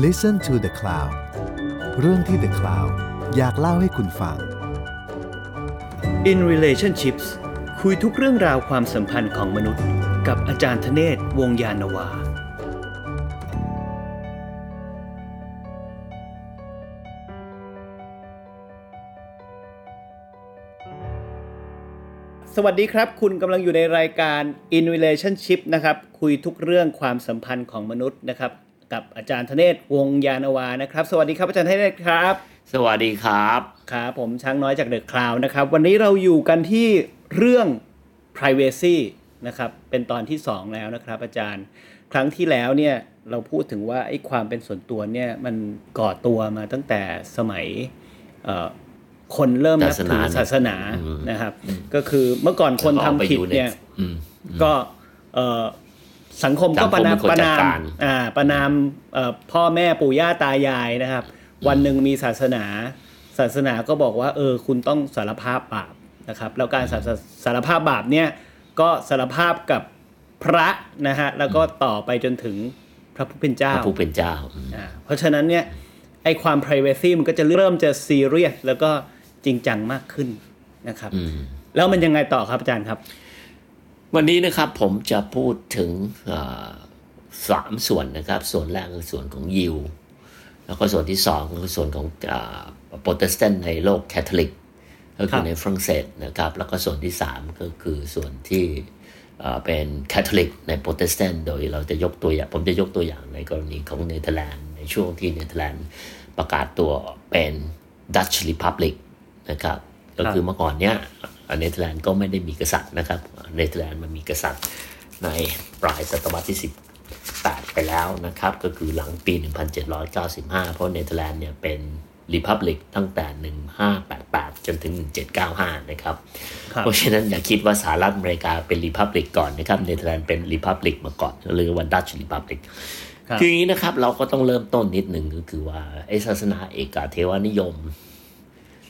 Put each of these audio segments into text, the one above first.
Listen to the Cloud เรื่องที่ The Cloud อยากเล่าให้คุณฟัง In Relationships คุยทุกเรื่องราวความสัมพันธ์ของมนุษย์ กับอาจารย์ธเนศวงยานาวา สวัสดีครับ คุณกำลังอยู่ในรายการ In Relationship นะครับ คุยทุกเรื่องความสัมพันธ์ของมนุษย์นะครับ กับอาจารย์ธเนศวงศ์ยานนาวานะครับ สวัสดีครับอาจารย์ธเนศครับ สวัสดีครับครับผมช้างน้อยจากเดอะคลาวนะครับ วันนี้เราอยู่กันที่เรื่อง privacy นะครับเป็นตอนที่ 2 แล้วนะครับ อาจารย์ครั้งที่แล้วเนี่ยเราพูดถึงว่าไอ้ความเป็นส่วนตัวเนี่ยมันก่อตัวมาตั้งแต่สมัยเอ่อคนเริ่มนับถือศาสนานะครับ ก็คือเมื่อก่อนคนทำผิดเนี่ยอืมก็เอ่อ สังคมก็ประนามสังคมเป็นคนประนามจัดการอ่าประนามเอ่อพ่อแม่ปู่ย่าตายายนะครับ วันหนึ่งมีศาสนา ศาสนาก็บอกว่า เออ คุณต้องสารภาพบาปนะครับ แล้วการสารสารภาพบาปเนี่ยก็สารภาพกับพระนะฮะแล้วก็ต่อไปจนถึงพระผู้เป็นเจ้าพระผู้เป็นเจ้าอืมอ่าเพราะฉะนั้นเนี่ยไอความ p r i เวซีมันก็จะเริ่มจะซีเรียสแล้วก็จริงจังมากขึ้นนะครับอืมแล้วมันยังไงต่อครับอาจารย์ครับ วันนี้นะครับผมจะพูดถึงอ่าสามส่วนนะครับ ส่วนแรกคือส่วนของยิว แล้วก็ส่วนที่สองคือส่วนของโปรเตสแตนต์ในโลกแคทอลิกก็คือครับในฝรั่งเศสนะครับ แล้วก็ส่วนที่สามก็คือส่วนที่อ่าเป็นแคทอลิกในโปรเตสแตนต์โดยเราจะยกตัวอย่าง ผมจะยกตัวอย่างในกรณีของเนเธอร์แลนด์ในช่วงที่เนเธอร์แลนด์ประกาศตัวเป็น Dutch Republic นะครับ ก็คือเมื่อก่อนเนี้ยเนเธอร์แลนด์ก็ไม่ได้มีกษัตริย์นะครับ เนเธอร์แลนด์มันมีกษัตริย์ในปลายศตวรรษที่ 18 ไปแล้วนะครับ ก็คือหลังปี 1795 เพราะเนเธอร์แลนด์เนี่ยเป็น republic ตั้งแต่ 1588 จนถึง 1795 นะครับครับเพราะฉะนั้นอย่าคิดว่าสหรัฐอเมริกาเป็น republic ก่อนนะครับ เนเธอร์แลนด์เป็น republic มาก่อนเรียกว่า Dutch Republicครับคืออย่างนี้นะครับเราก็ต้องเริ่มต้นนิดหนึ่งก็คือว่าไอ้ศาสนาเอกเทวานิยม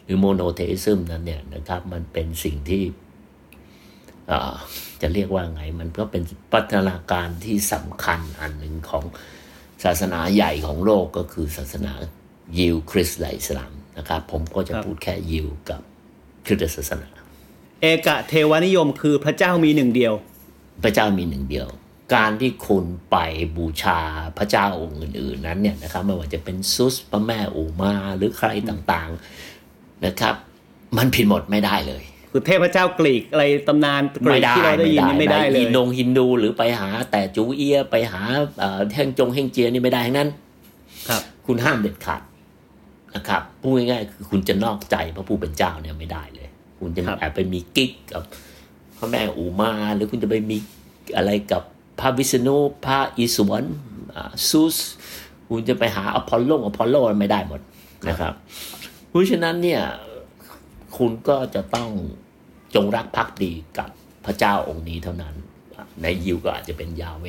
หรือ monotheism นั้นเนี่ยนะครับมันเป็นสิ่งที่เอ่อ จะเรียกว่าไง มันก็เป็นพัฒนาการที่สำคัญอันหนึ่งของศาสนาใหญ่ของโลกก็คือศาสนายิวคริสต์และอิสลามนะครับผมก็จะครับพูดแค่ยิวกับคริสตศาสนา เอกเทวานิยมคือพระเจ้ามีหนึ่งเดียว พระเจ้ามีหนึ่งเดียว การที่คุณไปบูชาพระเจ้าองค์อื่น ๆ นั้นเนี่ยนะครับไม่ว่าจะเป็นซุสพระแม่อูมาหรือใครต่างๆนะครับ มันผิดหมดไม่ได้เลย คือเทพเจ้ากรีกอะไรตำนานกรีกที่เราได้ยินนี่ไม่ได้เลยฮินดงฮินดูหรือไปหาแต่จูเอียไปหาเอ่อเฮงจงเฮงเจียนี่ไม่ได้ทั้งนั้น ครับ คุณห้ามเด็ดขาดนะครับพูดง่ายๆคือคุณจะนอกใจพระผู้เป็นเจ้าเนี่ยไม่ได้เลย คุณจะครับแอบไปมีกิ๊กกับพระแม่อูมา หรือคุณจะไปมีอะไรกับพระวิษณุพระอิศวรอ่าซูสคุณจะไปหาอพอลโลอพอลโลไม่ได้หมดนะครับ เพราะฉะนั้นเนี่ย คุณก็จะต้องจงรักภักดีกับพระเจ้าองค์นี้เท่านั้น ในยิวก็อาจจะเป็นยาเว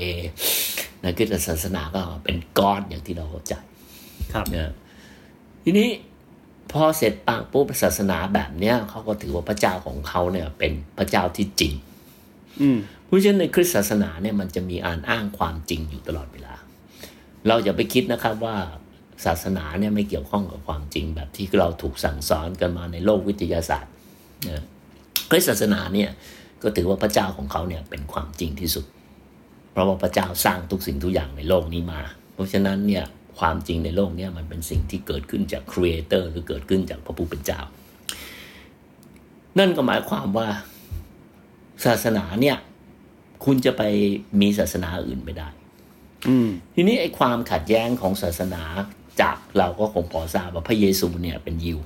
ในคริสตศาสนาก็เป็นกอดอย่างที่เราเข้าใจครับนะทีนี้พอเสร็จปังปุ๊บศาสนาแบบเนี้ยเขาก็ถือว่าพระเจ้าของเขาเนี่ย เป็นพระเจ้าที่จริง อืมเพราะฉะนั้นในคริสตศาสนาเนี่ยมันจะมีอ่านอ้างความจริงอยู่ตลอดเวลา เราอย่าไปคิดนะครับว่า ศาสนาเนี่ยไม่เกี่ยวข้องกับความจริงแบบที่เราถูกสั่งสอนกันมาในโลกวิทยาศาสตร์นะคริสตศาสนาเนี่ยก็ถือว่าพระเจ้าของเขาเนี่ยเป็นความจริงที่สุด เพราะว่าพระเจ้าสร้างทุกสิ่งทุกอย่างในโลกนี้มา เพราะฉะนั้นเนี่ยความจริงในโลกเนี้มันเป็นสิ่งที่เกิดขึ้นจากครีเอเตอร์หรือเกิดขึ้นจากพระผู้เป็นเจ้า นั่นก็หมายความว่าศาสนาเนี่ยคุณจะไปมีศาสนาอื่นไม่ได้อืมทีนี้ไอ้ความขัดแย้งของศาสนา จากเราก็คงพอทราบว่าพระเยซูเนี่ยเป็นยิว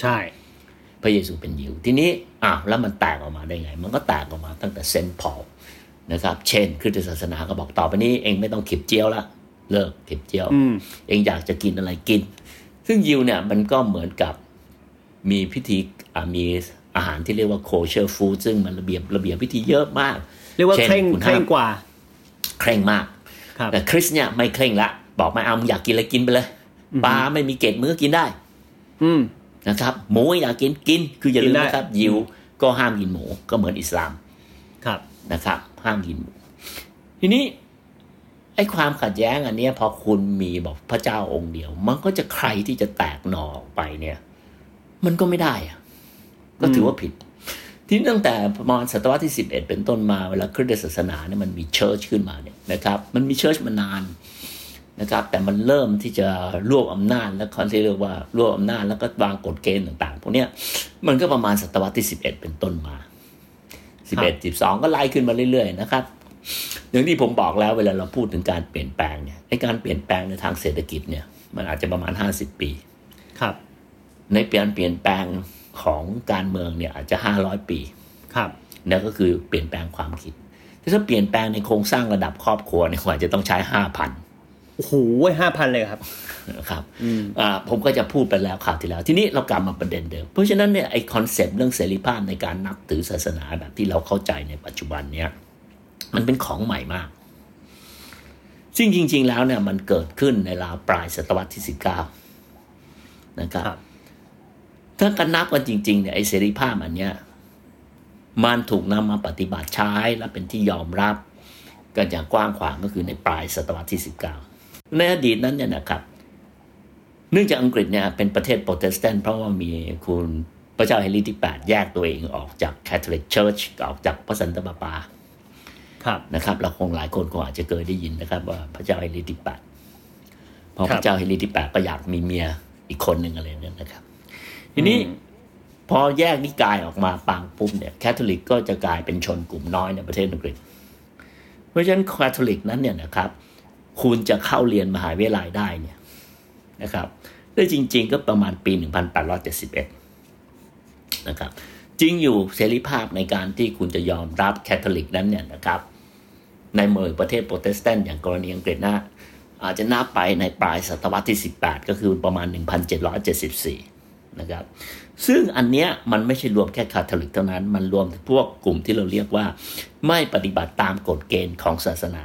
ใช่ พระเยซูเป็นยิว ทีนี้อ้าวแล้วมันแตกออกมาได้ไง มันก็แตกออกมาตั้งแต่เซนต์พอลนะครับ เช่นคริสตศาสนาก็บอกต่อไปนี้เองไม่ต้องเข็บเจียวละเลิกเข็บเจียวอืมเองอยากจะกินอะไรกิน ซึ่งยิวเนี่ยมันก็เหมือนกับมีพิธีอ่ามีอาหารที่เรียกว่าโคเชอร์ฟู้ดซึ่งมันระเบียบระเบียบพิธีเยอะมาก เรียกว่าช่นเคร่งคุณเคร่ห้างมกว่า เคร่งมากครับแต่คริสเนี่ยไม่เคร่งละบอกไม่เอามึงอยากกินอะไรกินไปเลย ปลาไม่มีเกล็ดมือก็กินได้ อืมนะครับ หมูอยากกินกิน คืออย่าลืกิมนได้นะครับ ยิวก็ห้ามกินหมูก็เหมือนอิสลาม ครับนะครับ ห้ามกินหมู ทีนี้ไอ้ความขัดแย้งอันเนี้ยพอคุณมีบอกพระเจ้าองค์เดียว มันก็จะใครที่จะแตกหน่อออกไปเนี่ย มันก็ไม่ได้อะก็ถือว่าผิด ที่ตั้งแต่ประมาณศตวรรษที่ 11 เป็นต้นมาเวลาคริสตศาสนาเนี่ยมันมี church ขึ้นมาเนี่ยนะครับ มันมี church มานาน นะครับ แต่มันเริ่มที่จะรวบอำนาจและเขาเรียกว่ารวบอำนาจแล้วก็วางกฎเกณฑ์ต่างๆพวกเนี้ยมันก็ประมาณศตวรรษที่ 11 เป็นต้นมา 11 12 ก็ไล่ขึ้นมาเรื่อยๆนะครับ อย่างที่ผมบอกแล้วเวลาเราพูดถึงการเปลี่ยนแปลงเนี่ยไอ้การเปลี่ยนแปลงในทางเศรษฐกิจเนี่ยมันอาจจะประมาณ 50 ปีครับ ในเปลี่ยนเปลี่ยนแปลงของการเมืองเนี่ยอาจจะ 500 ปีครับนั่นก็คือเปลี่ยนแปลงความคิดแต่ถ้าเปลี่ยนแปลงในโครงสร้างระดับครอบครัวเนี่ยอาจจะต้องใช้ 5,000 โอ้โหห้าพันเลยครับนะครับอ่าผมก็จะพูดไปแล้วคราวที่แล้ว ทีนี้เรากลับมาประเด็นเดิม เพราะฉะนั้นเนี่ยไอ้ concept เรื่องเสรีภาพในการนับถือศาสนาแบบที่เราเข้าใจในปัจจุบันเนี่ยมันเป็นของใหม่มาก ซึ่งจริง ๆ แล้วเนี่ยมันเกิดขึ้นในราวปลายศตวรรษที่สิบเก้านะครับครับถ้ากันนับกันจริงๆเนี่ยไอ้เสรีภาพอันเนี้ยมันถูกนำมาปฏิบัติใช้และเป็นที่ยอมรับ กันอย่างกว้างขวางก็คือในปลายศตวรรษที่สิบเก้า ในอดีตนั้นเนี่ยนะครับ เนื่องจากอังกฤษเนี่ยเป็นประเทศโปรเตสแตนต์เพราะว่ามีคุณพระเจ้าเฮนรี่ที่ 8 แยกตัวเองออกจาก Catholic Church ออกจากพระสันตะปาปาครับนะครับ เราคงหลายคนคงอาจจะเคยได้ยินนะครับ ว่าพระเจ้าเฮนรี่ที่ 8 พอครับพระเจ้าเฮนรี่ที่ 8 ก็อยากมีเมียอีกคนหนึ่งอะไรเนี่ยนะครับ ทีนี้อืมพอแยกนิกายออกมาปางปุ๊บเนี่ยแคทอลิกก็จะกลายเป็นชนกลุ่มน้อยในประเทศอังกฤษ เพราะฉะนั้นแคทอลิกนั้นเนี่ยนะครับ คุณจะเข้าเรียนมหาวิทยาลัยได้เนี่ยนะครับได้จริง ๆ ก็ประมาณปี 1871 นะครับจริงอยู่เสรีภาพในการที่คุณจะยอมรับแคทอลิกนั้นเนี่ยนะครับ ในเมืองประเทศโปรเตสแตนต์อย่างกรณีอังกฤษนะอาจจะนับไปในปลายศตวรรษที่ 18 ก็คือประมาณ 1774 นะครับ ซึ่งอันเนี้ยมันไม่ใช่รวมแค่คาทอลิกเท่านั้น มันรวมพวกกลุ่มที่เราเรียกว่า ไม่ปฏิบัติตามกฎเกณฑ์ของศาสนา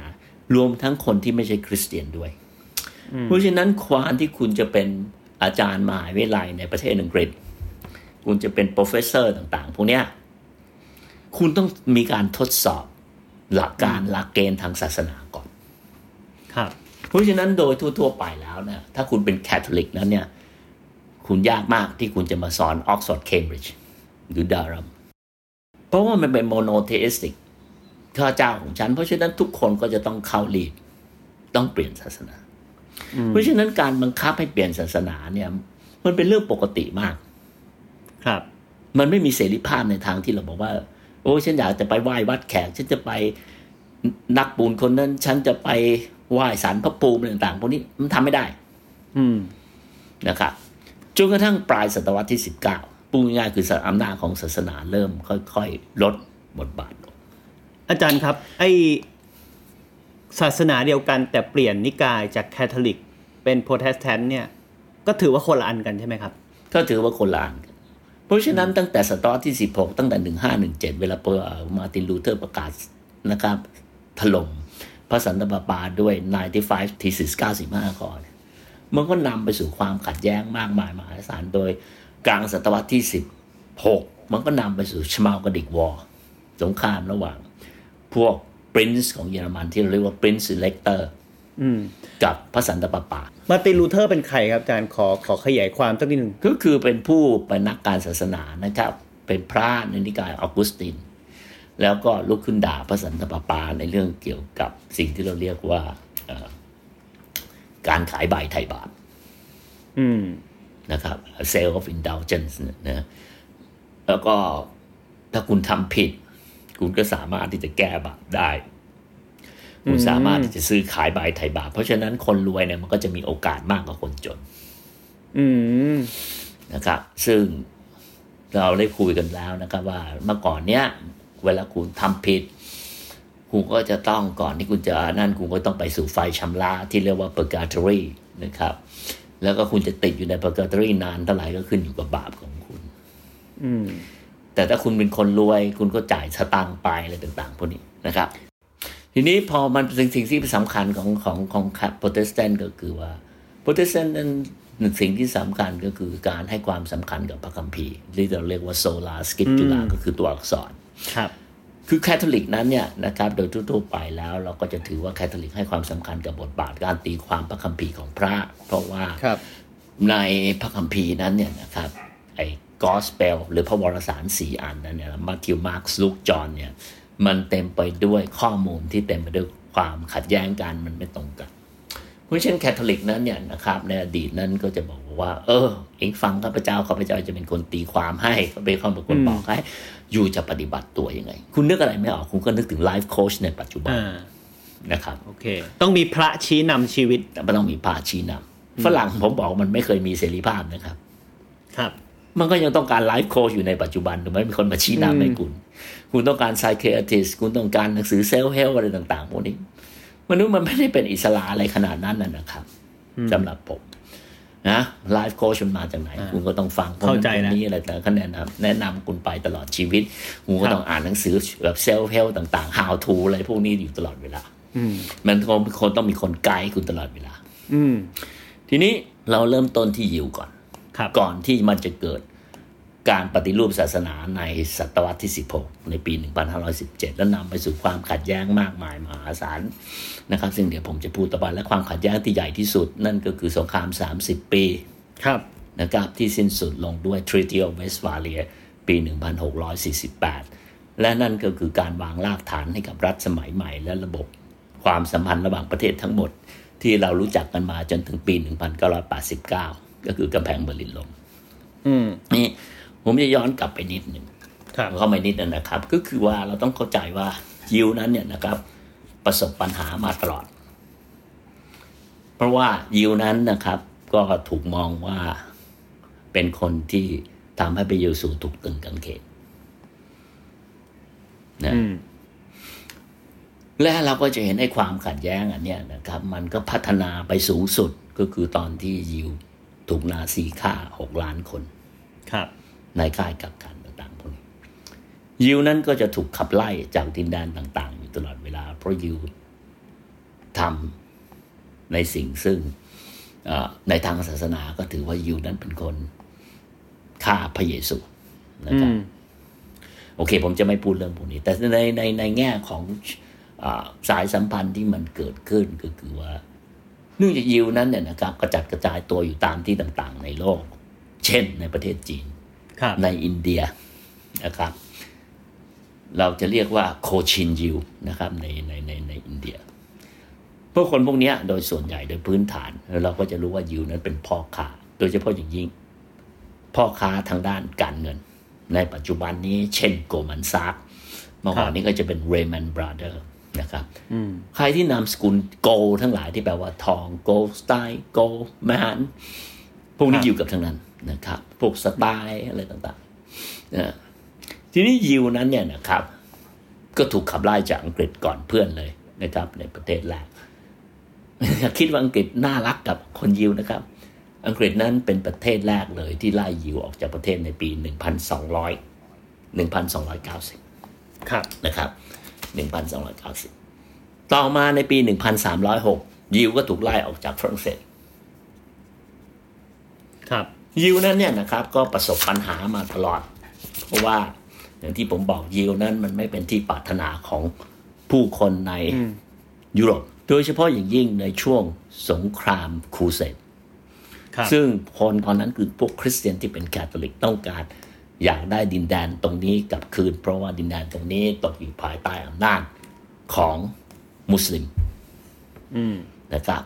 รวมทั้งคนที่ไม่ใช่คริสเตียนด้วย เพราะฉะนั้นความที่คุณจะเป็นอาจารย์มหาวิทยาลัยในประเทศอังกฤษ คุณจะเป็น professor ต่างๆ พวกเนี้ยคุณต้องมีการทดสอบหลักการหลักเกณฑ์ทางศาสนาก่อน ครับ เพราะฉะนั้นโดยทั่ว ๆ ไปแล้วเนี่ยถ้าคุณเป็นแคทอลิกนั้นเนี่ย คุณยากมากที่คุณจะมาสอน Oxford Cambridgeหรือดารัมเพราะว่ามันเป็น monotheistic พระเจ้าของฉัน เพราะฉะนั้นทุกคนก็จะต้องเข้ารีตต้องเปลี่ยนศาสนา เพราะฉะนั้นการบังคับให้เปลี่ยนศาสนาเนี่ย มันเป็นเรื่องปกติมาก ครับ มันไม่มีเสรีภาพในทางที่เราบอกว่า โอ้ฉันอยากจะไปไหว้วัดแขก ฉันจะไปนับถือคนนั้น ฉันจะไปไหว้ศาลพระภูมิอะไรต่างๆพวกนี้มันทำไม่ได้ อืมนะครับจนกระทั่งปลายศตวรรษที่19พูดง่ายๆคืออำนาจของศาสนาเริ่มค่อย ๆ ลดบทบาทลง อาจารย์ครับ ไอ้ศาสนาเดียวกันแต่เปลี่ยนนิกายจากแคทอลิก เป็นโปรเตสแตนต์เนี่ยก็ถือว่าคนละอันกันใช่ไหมครับ ก็ถือว่าคนละอันกันเพราะฉะนั้นตั้งแต่ศตวรรษที่ 16 ตั้งแต่ 1517 เวลาเมื่อมาร์ตินลูเทอร์ประกาศนะครับถล่มพระสันตะปาปาด้วย 95 thesis 95 ข้อเนี่ยมันก็นำไปสู่ความขัดแย้งมากมายมหาศาลโดยกลางศตวรรษที่ 16 มันก็นำไปสู่ Schmalkaldic War สงครามระหว่าง พวก prince ของเยอรมันที่เราเรียกว่า prince-elector อืมกับพระสันตะปาปามาร์ตินลูเทอร์เป็นใครครับอาจารย์ขอขอขยายความสักนิดหนึ่งก็คือเป็นผู้เป็นนักการศาสนานะครับ เป็นพระในนิกายออกัสติน แล้วก็ลุกขึ้นด่าพระสันตะปาปาในเรื่องเกี่ยวกับสิ่งที่เราเรียกว่าเอ่อการขายใบไทยบาทอืมนะครับ sale of indulgence เนี่ยนะแล้วก็ถ้าคุณทำผิด คุณก็สามารถที่จะแก้บาปได้ คุณสามารถที่จะซื้อขายใบไทยบาทเพราะฉะนั้นคนรวยเนี่ยมันก็จะมีโอกาสมากกว่าคนจน อืนะครับ ซึ่งเราได้คุยกันแล้วนะครับ ว่าเมื่อก่อนเนี้ยเวลาคุณทำผิดคุณก็จะต้องก่อนที่คุณจะนั่นคุณก็ต้องไปสู่ไฟชำระที่เรียกว่า purgatory นะครับ แล้วก็คุณจะติดอยู่ใน purgatory นานเท่าไหร่ก็ขึ้นอยู่กับบาปของคุณ อืม แต่ถ้าคุณเป็นคนรวย คุณก็จ่ายสตางค์ไปอะไรต่างๆพวกนี้นะครับ ทีนี้พอมันเป็นสิ่งที่สำคัญของของของโปรเตสแตนต์ก็คือว่าโปรเตสแตนต์นั้นสิ่งที่สำคัญก็คือการให้ความสำคัญกับพระคัมภีร์ที่เราเรียกว่า sola scriptura ก็คือตัวอักษรครับคือแคทอลิกนั้นเนี่ยนะครับโดยทั่วๆไปแล้วเราก็จะถือว่าแคทอลิกให้ความสำคัญกับบทบาทการตีความพระคัมภีร์ของพระ เพราะว่าครับในพระคัมภีร์นั้นเนี่ยนะครับไอ้ กอสเปลหรือพระวรสารสี่อันนั้นเนี่ยมัทธิวมาร์คลุคจอห์นเนี่ยมันเต็มไปด้วยข้อมูลที่เต็มไปด้วยความขัดแย้งกันมันไม่ตรงกันเพราะฉะนั้นแคทอลิกนั้นเนี่ยนะครับในอดีตนั้นก็จะบอกว่า เออ เอ็งฟังข้าพเจ้าข้าพเจ้าจะเป็นคนตีความให้ก็เป็นคนเป็นคนบอกให้ you จะปฏิบัติตัวยังไง คุณนึกอะไรไม่ออกคุณก็นึกถึง life coach ในปัจจุบันอ่านะครับโอเคต้องมีพระชี้นำชีวิตแต่ไม่ต้องมีพระชี้นำฝรั่งผมบอกมันไม่เคยมีเสรีภาพนะครับ ครับ มันก็ยังต้องการ life coach อยู่ในปัจจุบันถูกไหมมีคนมาชี้นำให้คุณ คุณต้องการไซเคอร์ติสคุณต้องการหนังสือ self-help อะไรต่างๆพวกนี้มนุษย์มันไม่ได้เป็นอิสระอะไรขนาดนั้นนะนะครับสำหรับผมนะ life coach มันมาจากไหนอ่าคุณก็ต้องฟังคนเข้านั้นใจคนแล้วนี้อะไรแต่ก็แนะนำแนะนำคุณไปตลอดชีวิต คุณก็ครับต้องอ่านหนังสือแบบ self-help ต่างๆ how to อะไรพวกนี้อยู่ตลอดเวลาอืมมันคงคนต้องมีคนไกด์คุณตลอดเวลาอืมทีนี้เราเริ่มต้นที่ยิวก่อนครับ ก่อนที่มันจะเกิดการปฏิรูปศาสนาในศตวรรษที่ 16 ในปี 1517 แล้วนำไปสู่ความขัดแย้งมากมายมหาศาลนะครับ ซึ่งเดี๋ยวผมจะพูดต่อไปและความขัดแย้งที่ใหญ่ที่สุด นั่นก็คือสงคราม 30 ปีครับนะครับที่สิ้นสุดลงด้วย Treaty of Westphalia ปี 1648 และนั่นก็คือการวางรากฐานให้กับรัฐสมัยใหม่ และระบบความสัมพันธ์ระหว่างประเทศทั้งหมด ที่เรารู้จักกันมาจนถึงปี 1989 ก็คือกำแพงเบอร์ลินลงอืมนี่ผมจะย้อนกลับไปนิดหนึ่งครับเข้าไปนิดนึงนะครับ ก็คือว่าเราต้องเข้าใจว่ายิวนั้นเนี่ยนะครับ ประสบปัญหามาตลอด เพราะว่ายิวนั้นนะครับ ก็ถูกมองว่าเป็นคนที่ทำให้ไปยิวสู่ถูกตึงกางเขนนะอืมและเราก็จะเห็นไอ้ความขัดแย้งอันเนี้ยนะครับ มันก็พัฒนาไปสูงสุดก็คือตอนที่ยิว ถูกนาซีฆ่าหกล้านคนครับในค่ายกักกันต่างๆพวกนี้ยิวนั้นก็จะถูกขับไล่จากดินแดนต่าง ๆ อยู่ตลอดเวลา เพราะยิวทำในสิ่งซึ่งเอ่อในทางศาสนาก็ถือว่ายิวนั้นเป็นคนฆ่าพระเยซูนะอืครับมโอเค ผมจะไม่พูดเรื่องพวกนี้ แต่ในในในแง่ของอาสายสัมพันธ์ที่มันเกิดขึ้นก็คือว่า เนื่องจากยิวนั้นเนี่ยนะครับกระจัดกระจายตัวอยู่ตามที่ต่างๆ ในโลก เช่นในประเทศจีนครับในอินเดียนะครับ เราจะเรียกว่าโคชินยิวนะครับในในในในอินเดียพวกคนพวกเนี้ยโดยส่วนใหญ่โดยพื้นฐาน เราก็จะรู้ว่ายิวนั้นเป็นพ่อค้า โดยเฉพาะอย่างยิ่ง พ่อค้าทางด้านการเงิน ในปัจจุบันนี้เช่นโกลแมนซากเมื่อก่อนนี้ก็จะเป็นเร y ม a นบราเดอร์ นะครับอืมใครที่นามสกุลโกลทั้งหลายที่แปลว่าทองโกลสไตล์โกลแมนพวกนี้ครับอยู่กับทั้งนั้นนะครับ พวกสไตล์อะไรต่างๆนะทีนี้ยิวนั้นเนี่ยนะครับ ก็ถูกขับไล่จากอังกฤษก่อนเพื่อนเลยนะครับ ในประเทศแรกอย่าคิดว่าอังกฤษน่ารักกับคนยิวนะครับ อังกฤษนั้นเป็นประเทศแรกเลยที่ไล่ยิวออกจากประเทศในปี 1200 1290 ครับนะครับ 1290 ต่อมาในปี 1306 ยิวก็ถูกไล่ออกจากฝรั่งเศสครับยิวนั้นเนี่ยนะครับก็ประสบปัญหามาตลอด เพราะว่าอย่างที่ผมบอกยิวนั้นมันไม่เป็นที่ปรารถนาของผู้คนในอืมยุโรป โดยเฉพาะอย่างยิ่งในช่วงสงครามครูเสดครับซึ่งคนตอนนั้นคือพวกคริสเตียนที่เป็นแคทอลิกต้องการ อยากได้ดินแดนตรงนี้กลับคืน เพราะว่าดินแดนตรงนี้ตกอยู่ภายใต้อำนาจของมุสลิมอืมนะครับ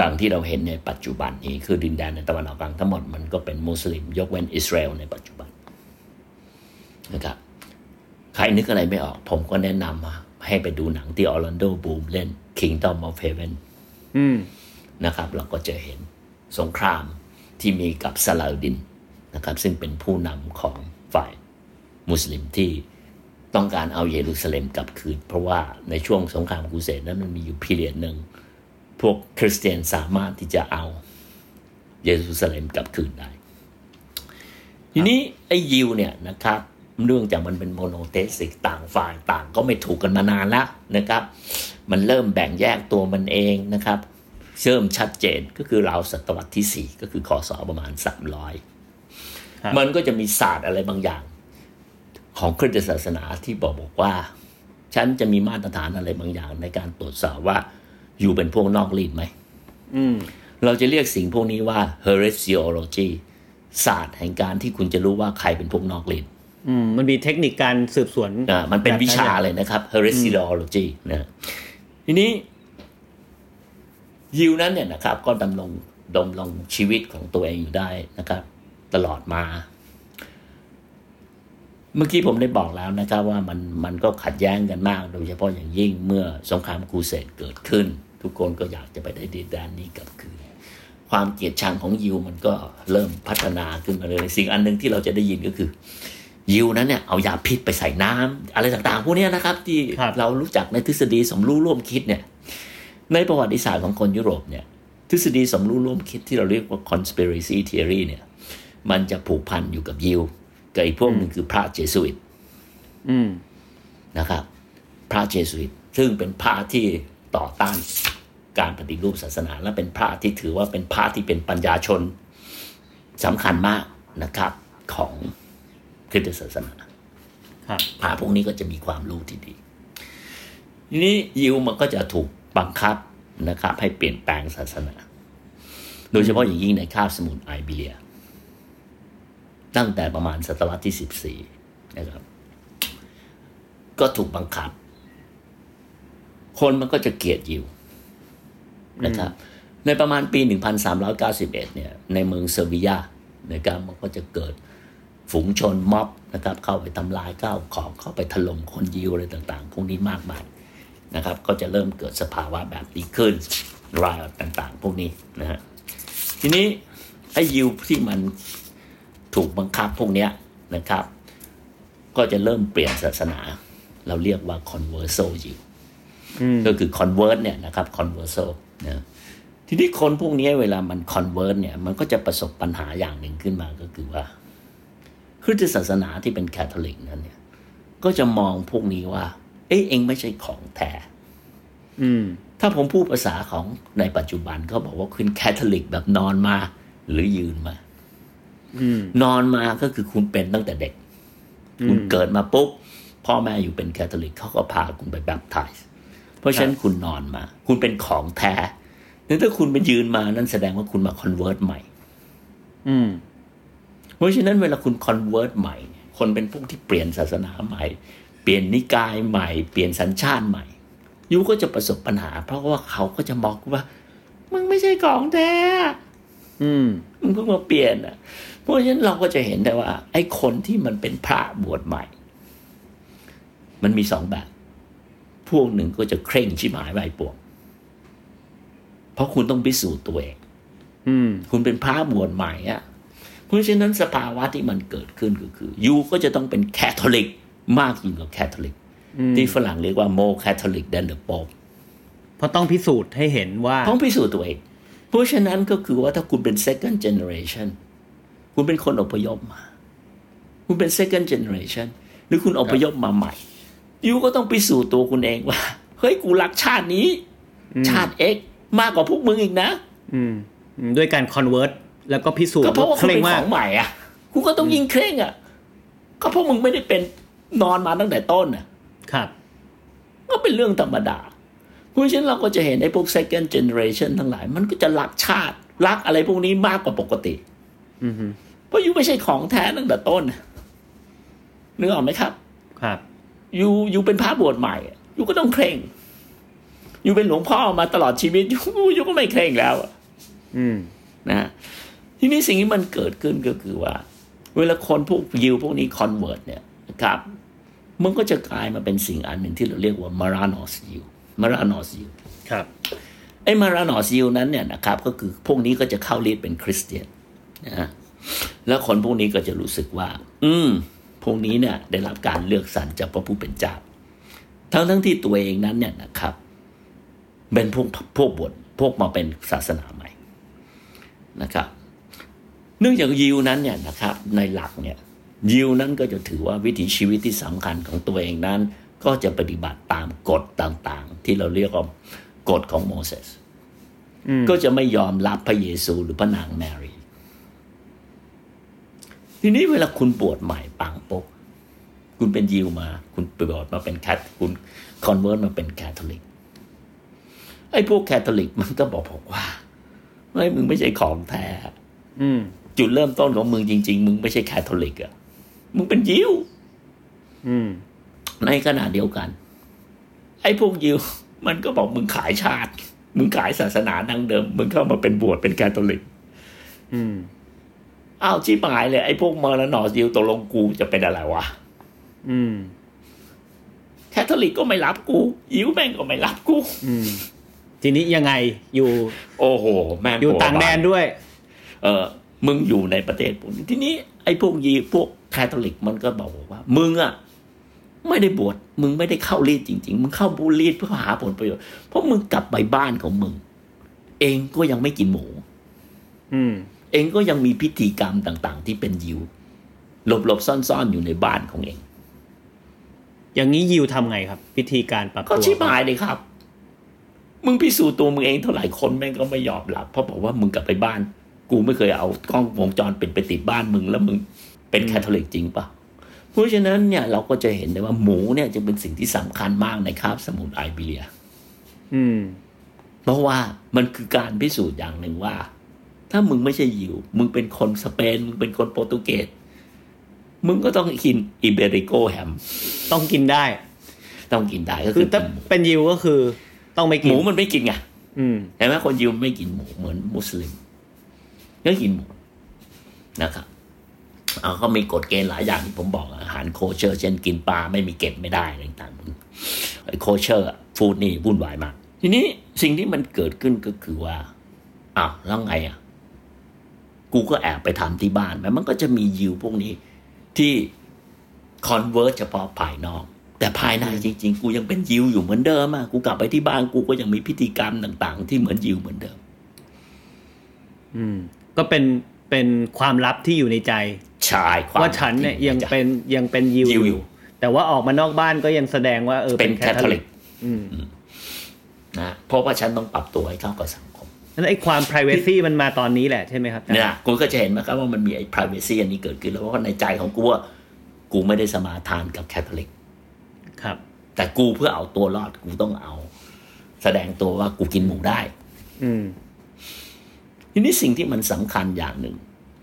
บางที่เราเห็นในปัจจุบันนี้คือดินแดนในตะวันออกกลางทั้งหมดมันก็เป็นมุสลิม ยกเว้นอิสราเอลในปัจจุบันนะครับใครนึกอะไรไม่ออก ผมก็แนะนำมาให้ไปดูหนังที่ออร์แลนโดบูมเล่น Kingdom of Heaven อืมนะครับ เราก็จะเห็นสงครามที่มีกับซาลาอุดดิน นะครับซึ่งเป็นผู้นำของฝ่ายมุสลิมที่ต้องการเอาเยรูซาเล็มกลับคืน เพราะว่าในช่วงสงครามครูเสดนั้นมันมีอยู่พีเรียดหนึ่ง พวกคริสเตียนสามารถที่จะเอาเยรูซาเล็มกลับคืนได้ ทีนี้ไอ้ยิวเนี่ยนะครับเนื่องจากมันเป็น monotheistic ต่างฝ่ายต่างก็ไม่ถูกกันมานานแล้วนะครับ มันเริ่มแบ่งแยกตัวมันเองนะครับเริ่มชัดเจนก็คือราวศตวรรษที่ 4 ก็คือค.ศ.ประมาณ 300 มันก็จะมีศาสตร์อะไรบางอย่าง ของคริสตศาสนาที่บอกบอกว่า ฉันจะมีมาตรฐานอะไรบางอย่าง ในการตรวจสอบว่า you เป็นพวกนอกรีตไหมอืมเราจะเรียกสิ่งพวกนี้ว่า heresiology ศาสตร์แห่งการที่คุณจะรู้ว่าใครเป็นพวกนอกรีดอืมมันมีเทคนิคการสืบสวนอ่ามันเป็นวิชาแบบเลยนะครับ heresiology นะทีนี้ยิวนั้นเนี่ยนะครับ ก็ดำรงดำรงชีวิตของตัวเองอยู่ได้นะครับ ตลอดมา เมื่อกี้ผมได้บอกแล้วนะครับว่ามันมันก็ขัดแย้งกันมาก โดยเฉพาะอย่างยิ่งเมื่อสงครามคูเสดเกิดขึ้น ทุกคนก็อยากจะไปได้ดินแดนนี้กลับคืนความเกลียดชังของยิวมันก็เริ่มพัฒนาขึ้นมาเลยสิ่งอันหนึ่งที่เราจะได้ยินก็คือ ยิวนั้นเนี่ยเอายาพิษไปใส่น้ำอะไรต่างๆพวกนี้นะครับ ที่เรารู้จักในทฤษฎีสมรู้ร่วมคิดเนี่ย ในประวัติศาสตร์ของคนยุโรปเนี่ย ทฤษฎีสมรู้ร่วมคิดที่เราเรียกว่า conspiracy theory เนี่ย มันจะผูกพันอยู่กับยิวกับอีกพวกหนึ่งคือพระเจสุอิตอืมนะครับ พระเจสุอิตซึ่งเป็นพระที่ต่อต้านการปฏิรูปศาสนา และเป็นพระที่ถือว่าเป็นพระที่เป็นปัญญาชนสำคัญมากนะครับของคริสตศาสนาครับพระพวกนี้ก็จะมีความรู้ที่ดีทีนี้ยิวมันก็จะถูกบังคับนะครับ ให้เปลี่ยนแปลงศาสนา โดยเฉพาะอย่างยิ่งในคาบสมุทรไอเบีย ตั้งแต่ประมาณศตวรรษที่สิบสี่นะครับ ก็ถูกบังคับ คนมันก็จะเกลียดยิวนะครับ ในประมาณปี 1391 เนี่ย ในเมืองเซอร์เบียนะครับมันก็จะเกิดฝูงชนม็อบนะครับ เข้าไปทำลายข้าวของเข้าไปถล่มคนยิวอะไรต่างๆพวกนี้มากมายนะครับ ก็จะเริ่มเกิดสภาวะแบบนี้ขึ้นรายต่างๆ พวกนี้นะฮะทีนี้ไอ้ยิวที่มัน ถูกบังคับพวกเนี้ยนะครับ ก็จะเริ่มเปลี่ยนศาสนา เราเรียกว่า converso ยิวอืมก็คือ convert เนี่ยนะครับ converso นะทีนี้คนพวกนี้เวลามัน convert เนี่ย มันก็จะประสบปัญหาอย่างหนึ่งขึ้นมาก็คือว่าคริสตศาสนาที่เป็นแคทอลิกนั้นเนี่ย ก็จะมองพวกนี้ว่า เอ้ยเองไม่ใช่ของแท้อืมถ้าผมพูดภาษาของในปัจจุบันเขาบอกว่าคุณแคทอลิกแบบนอนมา หรือยืนมาอืม นอนมาก็คือคุณเป็นตั้งแต่เด็ก คุณเกิดมาปุ๊บพ่อแม่ you เป็นแคทอลิกเขาก็พาคุณไป baptize เพราะฉะนั้นคุณนอนมา คุณเป็นของแท้แต่ถ้าคุณไปยืนมานั่นแสดงว่าคุณมา convert ใหม่ อืม เพราะฉะนั้นเวลาคุณ convert ใหม่ คนเป็นพวกที่เปลี่ยนศาสนาใหม่ เปลี่ยนนิกายใหม่ เปลี่ยนสัญชาติใหม่ยูก็จะประสบปัญหา เพราะว่าเขาก็จะบอกว่ามึงไม่ใช่ของแท้ อืมมึงเพิ่งมาเปลี่ยนอะ เพราะฉะนั้นเราก็จะเห็นได้ว่า ไอ้คนที่มันเป็นพระบวชใหม่ มันมีสองแบบ พวกหนึ่งก็จะเคร่งชิบหายใบปวงเพราะคุณต้องพิสูจน์ตัวเองอืมคุณเป็นพระบวชใหม่อะเพราะฉะนั้นสภาวะที่มันเกิดขึ้นก็คือ you ก็จะต้องเป็นแคทอลิก มากยิ่งกว่าแคทอลิก ที่ฝรั่งเรียกว่า more Catholic than the Pope เพราะต้องพิสูจน์ให้เห็นว่า ต้องพิสูจน์ตัวเอง เพราะฉะนั้นก็คือว่าถ้าคุณเป็น second generation คุณเป็นคนอพยพมา คุณเป็น second generation หรือคุณอพยพมาใหม่ you ก็ต้องพิสูจน์ตัวคุณเองว่า เฮ้ยกูรักชาตินี้ ชาติเอ็กมากกว่าพวกมึงอีกนะ อืมอืมด้วยการคอนเวิร์ตแล้วก็พิสูจน์ก็เพราะว่าเคคุณร่งเป็นขมาอกงใหม่อะกูก็ต้องยิ่งเคร่งอะ ก็เพราะมึงไม่ได้เป็นนอนมาตั้งแต่ต้นอะ ครับ ก็เป็นเรื่องธรรมดาเพราะฉะนั้นเราก็จะเห็นไอ้พวก second generation ทั้งหลาย มันก็จะรักชาติ รักอะไรพวกนี้มากกว่าปกติอือฮึ เพราะยูไม่ใช่ของแท้ตั้งแต่ต้นน่ะนึกออกไหมครับ ครับยูyou เป็นพระบวชใหม่อะ you ก็ต้องเคร่ง you เป็นหลวงพ่อมาตลอดชีวิต you you ก็ไม่เคร่งแล้วอะอืมนะฮะทีนี้สิ่งที่มันเกิดขึ้นก็คือว่า เวลาคนพวกยิวพวกนี้ convert เนี่ยนะครับมันก็จะกลายมาเป็นสิ่งอันหนึ่งที่เราเรียกว่า Marranos ยิว Marranos ยิวครับไอ้ Marranos ยิวนั้นเนี่ยนะครับ ก็คือพวกนี้ก็จะเข้าเรียนเป็นคริสเตียน นะฮะแล้วคนพวกนี้ก็จะรู้สึกว่า อืม พวกนี้เนี่ย ได้รับการเลือกสรรจากพระผู้เป็นเจ้า ทั้งทั้งที่ตัวเองนั้นเนี่ยนะครับ เป็นพวกพวกบวชพวกมาเป็นศาสนาใหม่นะครับ เนื่องจากยิวนั้นเนี่ยนะครับ ในหลักเนี่ย ยิวนั้นก็จะถือว่าวิถีชีวิตที่สำคัญของตัวเองนั้น ก็จะปฏิบัติตามกฎต่างๆ ที่เราเรียกว่ากฎของโมเสสอืมก็จะไม่ยอมรับพระเยซูหรือพระนางแมรี่ ทีนี้เวลาคุณบวชใหม่ปั๊บคุณเป็นยิวมา คุณเปลี่ยนมาเป็นแคทคุณ convert มาเป็นแคทอลิกไอ้พวกแคทอลิกมันก็บอกบอกว่าไม่มึงไม่ใช่ของแท้อืมจุดเริ่มต้นของมึงจริง ๆ มึงไม่ใช่แคทอลิกอะมึงเป็นยิวอืมในขณะเดียวกัน ไอ้พวกยิว มันก็บอกมึงขายชาติ มึงขายศาสนาดั้งเดิม มึงเข้ามาเป็นบวชเป็นแคทอลิก อืม อ้าวชิบหายเลยไอ้พวก Marranos ยิวตกลงกูจะเป็นอะไรวะอืม แคทอลิกก็ไม่รับกู ยิวแม่งก็ไม่รับกูอืม ทีนี้ยังไงอยู่ โอ้โห แม่งอยู่ต่างแดนด้วย เออ มึงอยู่ในประเทศพวกนี้ทีนี้ไอ้พวกยีพวกแคทอลิกมันก็บอกว่า มึงอะไม่ได้บวชมึงไม่ได้เข้ารีตจริง ๆ มึงเข้าบูรีดเพื่อหาผลประโยชน์เพราะมึงกลับไปบ้านของมึง เองก็ยังไม่กินหมู อืม เองก็ยังมีพิธีกรรมต่าง ๆ ที่เป็นยิว หลบๆซ่อนๆอยู่ในบ้านของเอง อย่างนี้ยิวทำไงครับ พิธีการปรับก็ตัวชิบหายเลยครับ มึงพิสูจน์ตัวมึงเองเท่าไหร่คนแม่งก็ไม่ยอมรับเพราะบอกว่ามึงกลับไปบ้าน กูไม่เคยเอากล้องวงจรปิดไปติดบ้านมึงแล้วมึงเป็นแคทอลิกจริงปะเพราะฉะนั้นเนี่ยเราก็จะเห็นได้ว่าหมูเนี่ยจะเป็นสิ่งที่สำคัญมากในคาบสมุทรไอเบีเรีย อืม เพราะว่ามันคือการพิสูจน์อย่างหนึ่งว่า ถ้ามึงไม่ใช่ยิว มึงเป็นคนสเปน มึงเป็นคนโปรตุเกส มึงก็ต้องกิน Ibérico ham ต้องกินได้ ต้องกินได้ก็คือคือถ้ากินหมูเป็นยิวก็คือต้องไม่กินหมูมันไม่กินไงอืม เห็นไหมคนยิวไม่กินหมูเหมือนมุสลิมก็กินหมูนะครับเอาเขามีกฎเกณฑ์หลายอย่างที่ผมบอกอาหาร kosher เช่นกินปลาไม่มีเกล็ดไม่ได้อะไรต่างๆไอ้ kosher food นี่วุ่นวายมาก ทีนี้สิ่งที่มันเกิดขึ้นก็คือว่าอ้าวแล้วไงอะ กูก็แอบไปทำที่บ้านแม้มันก็จะมียิวพวกนี้ที่ convert เฉพาะภายนอก แต่ภายในจริง ๆ กูยังเป็นยิวอยู่เหมือนเดิมอะกูกลับไปที่บ้านกูก็ยังมีพิธีกรรมต่าง ๆ ที่เหมือนยิวเหมือนเดิม อืม ก็เป็นเป็นความลับที่อยู่ในใจชายความว่าฉันเนี่ยยังเป็นยังเป็นยิวยิวออยู่ยู่ แต่ว่าออกมานอกบ้านก็ยังแสดงว่าเออเป็นแคทอลิก อืมนะเพราะว่าฉันต้องปรับตัวให้เข้ากับสังคม นั่นไอ้ความ privacy มันมาตอนนี้แหละใช่ไหมครับเนี่ยคุณก็จะเห็นนะครับว่ามันมีไอ้ privacy อันนี้เกิดขึ้นแล้วเพราะว่าในใจของกูว่ากูไม่ได้สมาทานกับแคทอลิกครับ แต่กูเพื่อเอาตัวรอดกูต้องเอา แสดงตัวว่ากูกินหมูได้ อืมทีนี้สิ่งที่มันสำคัญอย่างหนึ่ง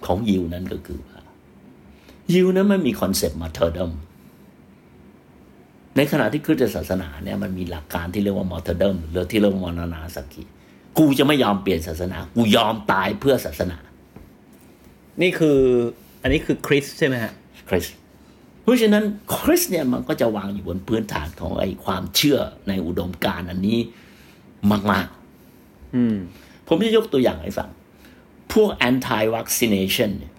ของยิวนั้นก็คือว่ายิวนั้นมันมี concept martyrdom ในขณะที่คริสตศาสนาเนี่ยมันมีหลักการที่เรียกว่า martyrdom หรือที่เรียกว่ามรณาสักขี กูจะไม่ยอมเปลี่ยนศาสนา กูยอมตายเพื่อศาสนา นี่คือ อันนี้คือคริสต์ใช่ไหมฮะคริสต์เพราะฉะนั้นคริสต์เนี่ยมันก็จะวางอยู่บนพื้นฐานของไอ้ความเชื่อในอุดมการณ์อันนี้มากอืมๆผมจะยกตัวอย่างให้ฟัง พวก anti vaccination เนี่ย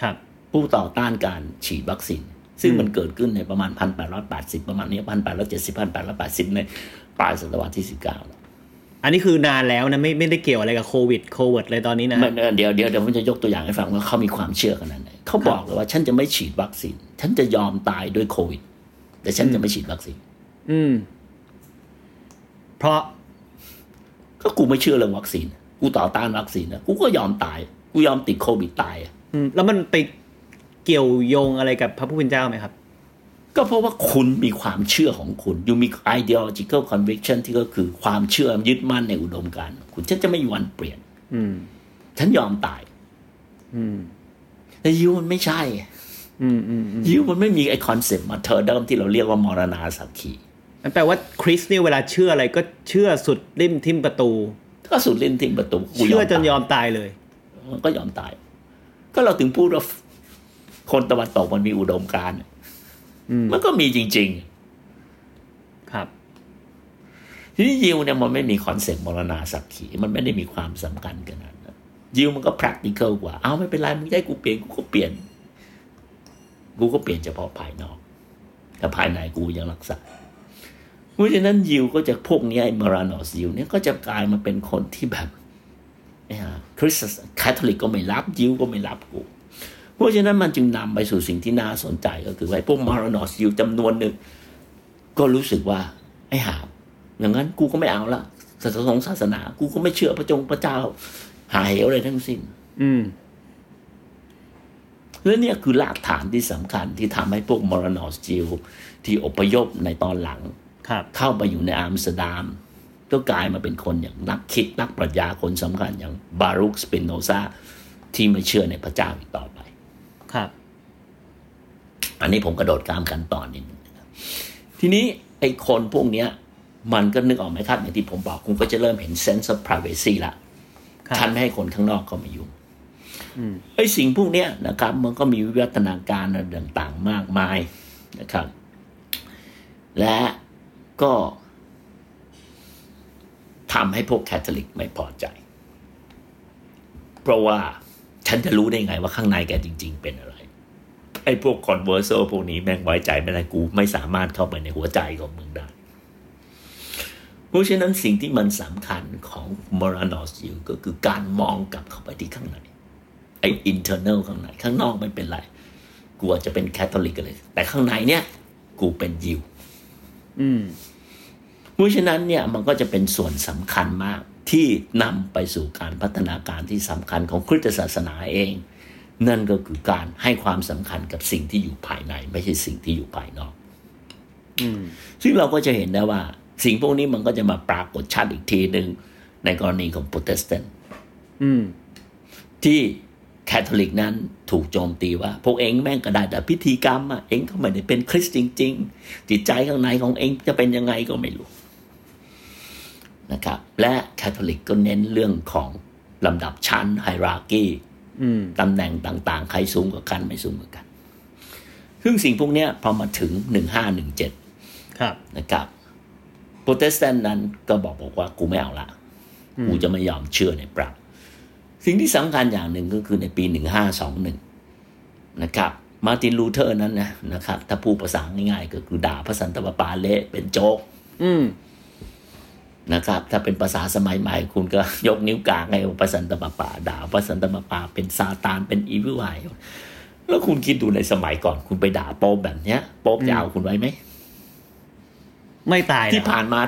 ครับ ผู้ต่อต้านการฉีดวัคซีน ซึ่งมันเกิดขึ้นในประมาณ1880ประมาณนี้1870 1880ในปลายศตวรรษที่19 อันนี้คือนานแล้วนะไม่ไม่ได้เกี่ยวอะไรกับโควิดโควิดเลยตอนนี้นะมันเออเดี๋ยวเดี๋ยวเดี๋ยวผมจะยกตัวอย่างให้ฟังว่าเขามีความเชื่อขนาดไหนเขาบอกเลยว่าฉันจะไม่ฉีดวัคซีน ฉันจะยอมตายด้วยโควิด แต่ฉันจะไม่ฉีดวัคซีน อืม เพราะก็กูไม่เชื่อเรื่องวัคซีน กูต่อต้านวัคซีนนะกูก็ยอมตาย กูยอมติดโควิดตายอะอืมแล้วมันไปเกี่ยวโยงอะไรกับพระผู้เป็นเจ้าไหมครับ ก็เพราะว่าคุณมีความเชื่อของคุณ อยู่มี ideological conviction ที่ก็คือความเชื่อยึดมั่นในอุดมการณ์คุณฉันจะไม่มีวันเปลี่ยน อืม ฉันยอมตาย อืม แต่ยิวมันไม่ใช่ อืมอืมอืมยิวมันไม่มีไอ้ concept martyrdom ที่เราเรียกว่ามรณาสักขีนั่นแปลว่าคริสต์เนี่ยเวลาเชื่ออะไรก็เชื่อสุดลิ่มทิ่มประตู ก็สุดลิ่มทิ่มประตูกูเชื่อจนยตาอมตายเลย มันก็ยอมตาย ก็เราถึงพูดว่าคนตะวันตกมันมีอุดมการณ์อื มันก็มีจริง ๆ ครับ ทีนี้ยิวเนี่ยมันไม่มี concept มรณาสักขีมันไม่ได้มีความสำคัญขนาดนั้นยิวมันก็ practical กว่า เอาไม่เป็นไรมึงจะให้กูเปลี่ยนกูก็เปลี่ยน กูก็เปลี่ยนเฉพาะภายนอก แต่ภายในกูยังรักษาเพราะฉะนั้นยิวก็จะพวกนี้ไอ้มรานอสยิวเนี่ยก็จะกลายมาเป็นคนที่แบบคริสต์คาทอลิกก็ไม่รับยิวก็ไม่รับกู เพราะฉะนั้นมันจึงนำไปสู่สิ่งที่น่าสนใจก็คือว่าไอ้พวกมารานอสยิวจำนวนหนึ่งก็รู้สึกว่าไอ้หาบอย่างนั้นกูก็ไม่เอาละศาสนาศาสนา กูก็ไม่เชื่อพระจงพระเจ้า ห่าเหวอะไรทั้งสิ้น อืมและเนี่ยคือรากฐานที่สำคัญที่ทำให้พวก Marranos ยิวที่อพยพในตอนหลังครับเข้าไปอยู่ในอัมสเตอร์ดัมก็กลายมาเป็นคนอย่างนักคิดนักปรัชญาคนสำคัญอย่างบารุคสปิโนซาที่ไม่เชื่อในพระเจ้าอีกต่อไปครับ อันนี้ผมกระโดดข้ามขั้นตอนนิดนึงนะครับทีนี้ไอ้คนพวกเนี้ย มันก็นึกออกไหมครับอย่างที่ผมบอกคุณก็จะเริ่มเห็น sense of privacy ละครับท่านไม่ให้คนข้างนอกเข้ามายุ่งอืมไอ้สิ่งพวกเนี้ยนะครับ มันก็มีวิวัฒนาการอะไรต่างๆมากมายนะครับ และก็ทำให้พวกแคทอลิกไม่พอใจ เพราะว่าฉันจะรู้ได้ไงว่าข้างในแกจริง ๆ เป็นอะไร ไอ้พวกคอนเวอร์โซพวกนี้แม่งไว้ใจไม่ได้กูไม่สามารถเข้าไปในหัวใจของมึงได้ เพราะฉะนั้นสิ่งที่มันสำคัญของมรานอสอยู่ก็คือการมองกลับเข้าไปที่ข้างในไอ้ internal ข้างในข้างนอกไม่เป็นไร กูอาจจะเป็นแคทอลิกกันเลย แต่ข้างในเนี่ย กูเป็นยิวอืมเพราะฉะนั้นเนี่ยมันก็จะเป็นส่วนสำคัญมากที่นำไปสู่การพัฒนาการที่สำคัญของคริสตศาสนาเอง นั่นก็คือการให้ความสำคัญกับสิ่งที่อยู่ภายใน ไม่ใช่สิ่งที่อยู่ภายนอกอืมซึ่งเราก็จะเห็นได้ว่า สิ่งพวกนี้มันก็จะมาปรากฏชัดอีกทีหนึ่งในกรณีของโปรเตสแตนต์อืมที่แคทอลิกนั้นถูกโจมตีว่า พวกเอ็งแม่งก็ได้แต่พิธีกรรมอะเอ็งก็ไม่ได้เป็นคริสต์จริง ๆ จิตใจข้างในของเอ็งจะเป็นยังไงก็ไม่รู้นะครับ และแคทอลิกก็เน้นเรื่องของลำดับชั้น hierarchy อืม ตำแหน่งต่าง ๆ ใครสูงกว่ากันไม่สูงกว่ากันซึ่งสิ่งพวกเนี้ยพอมาถึงหนึ่งห้าหนึ่งเจ็ดครับนะครับโปรเตสแตนต์นั้นก็บอกบอกว่ากูไม่เอาละกูจะไม่ยอมเชื่อในปรับ สิ่งที่สำคัญอย่างหนึ่งก็คือในปี1521นะครับ มาร์ตินลูเทอร์นั้นนะนะครับ ถ้าพูดภาษาง่ายๆ ก็คือด่าพระสันตะปาปาเละเป็นโจ๊กอืม นะครับ ถ้าเป็นภาษาสมัยใหม่ คุณก็ยกนิ้วกลางให้พระสันตะปาปาด่าพระสันตะปาปาเป็นซาตานเป็นอีวิลไวแล้วคุณคิดดูในสมัยก่อน คุณไปด่าโป๊ปแบบเนี้ยโป๊ปจะเอาคุณไว้ไหมไม่ตายที่นะผ่านมา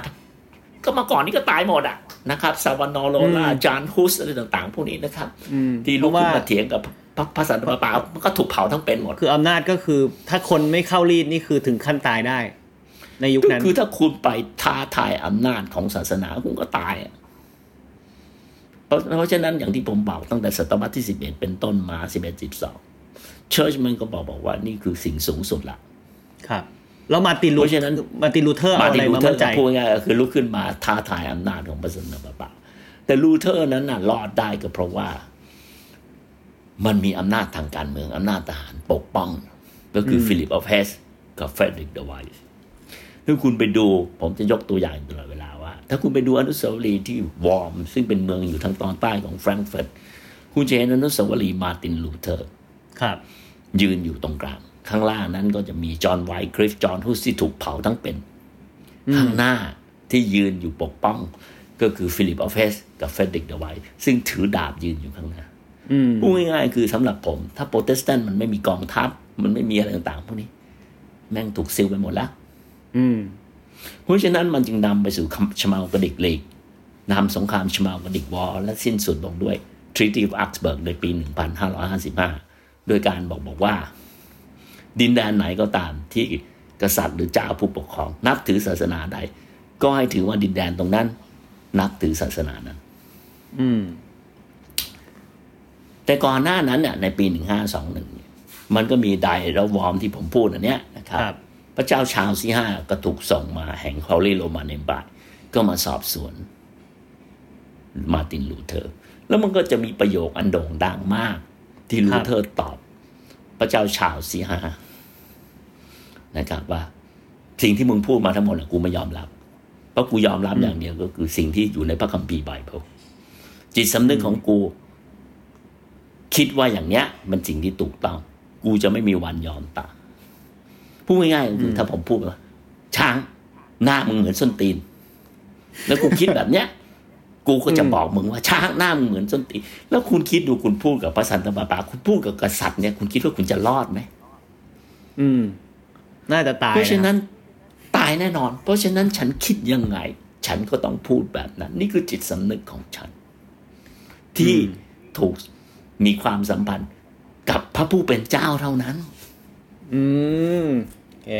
ก็มาก่อนนี่ก็ตายหมดอะนะครับซาวานอโลลาอืมจานฮุสอะไรต่างๆ พวกนี้นะครับอืมที่ลุกเพราะขึ้นว่ามาเถียงกับพระพระสันตะปาปามันก็ถูกเผาทั้งเป็นหมดคืออำนาจก็คือ ถ้าคนไม่เข้ารีดนี่คือถึงขั้นตายได้ ในยุคก็นั้น คือถ้าคุณไปท้าทายอำนาจของศาสนาคุณก็ตายอะเพราะเพราะฉะนั้นอย่างที่ผมบอกตั้งแต่ศตวรรษที่สิบเอ็ดเป็นต้นมาสิบเอ็ดสิบสองเชิร์ชมันก็บอกบอกว่านี่คือสิ่งสูงสุดละครับแล้วมาร์ตินลูเพราะฉะนั้นมาร์ตินลูเทอร์เอามาอะติไรนลูมาเทอมั่ร์นใจพูดง่ายๆก็คือลุกขึ้นมาท้าทายอำนาจของพระสันตะปาปาแต่ลูเทอร์นั้นน่ะรอดได้ก็เพราะว่า มันมีอำนาจทางการเมืองอำนาจทหารปกป้อง ก็คืออ Philip of Hesse กับ Frederick the Wise ถ้าคุณไปดู ผมจะยกตัวอย่างตลอดเวลาว่า ถ้าคุณไปดูอนุสาวรีย์ที่ Worms ซึ่งเป็นเมืองอยู่ทางตอนใต้ของแฟรงก์เฟิร์ตคุณจะเห็นอนุสาวรีย์มาร์ตินลูเทอร์ครับยืนอยู่ตรงกลาง ข้างล่างนั้นก็จะมีจอห์นไวท์คริฟจอห์นฮุสที่ถูกเผาทั้งเป็น ข้างหน้าที่ยืนอยู่ปกป้อง ก็คือ Philip of Hesse กับ Frederick the Wise ซึ่งถือดาบยืนอยู่ข้างหน้าอืมพูดง่ายๆคือสำหรับผม ถ้าโปรเตสแตนต์มันไม่มีกองทัพ มันไม่มีอะไรต่างๆ พวกนี้ แม่งถูก kill ไปหมดแล้ว อืมเพราะฉะนั้นมันจึงนำไปสู่คำ Schmalkaldic League นำสงคราม Schmalkaldic War และสิ้นสุดลงด้วย Treaty of Augsburg ในปี 1555 โดยการบอกบอกว่า ดินแดนไหนก็ตามที่กษัตริย์หรือเจ้าผู้ปกครอง นับถือศาสนาใด ก็ให้ถือว่าดินแดนตรงนั้น นับถือศาสนานั้น อืม แต่ก่อนหน้านั้นเนี่ยในปี 1521เนี่ยมันก็มี Diet of Worms ที่ผมพูดอันเนี้ยนะครับครับ พระเจ้าชาร์ลส์ที่ห้าก็ถูกส่งมาแห่ง Holy Roman Empire ก็มาสอบสวน มาร์ตินลูเทอร์ แล้วมันก็จะมีประโยคอันโด่งดังมาก ที่ลูเทอร์ตอบ พระเจ้าชาร์ลส์ที่ห้านะครับว่า สิ่งที่มึงพูดมาทั้งหมดนะกูไม่ยอมรับ เพราะกูยอมรับอย่างเดียวก็คือสิ่งที่อยู่ในพระคัมภีร์ไบเบิลจิตสำนึกของกู คิดว่าอย่างเนี้ย มันสิ่งที่ถูกต้อง กูจะไม่มีวันยอมตาม พูดง่ายๆก็คือถ้าผมพูดว่าช้างหน้ามึงเหมือนส้นตีน แล้วกูคิดแบบเนี้ย กูก็จะบอกมึงว่าช้างหน้ามึงเหมือนส้นตีน แล้วคุณคิดดูคุณพูดกับพระสันตะปาปาคุณพูดกับกษัตริย์เนี่ยคุณคิดว่าคุณจะรอดไหมอืม น่าจะตายเพราะฉะนะนั้น ตายแน่นอน เพราะฉะนั้นฉันคิดยังไง ฉันก็ต้องพูดแบบนั้น นี่คือจิตสำนึกของฉัน ที่ถูกมีความสัมพันธ์กับพระผู้เป็นเจ้าเท่านั้น อืมโอ เค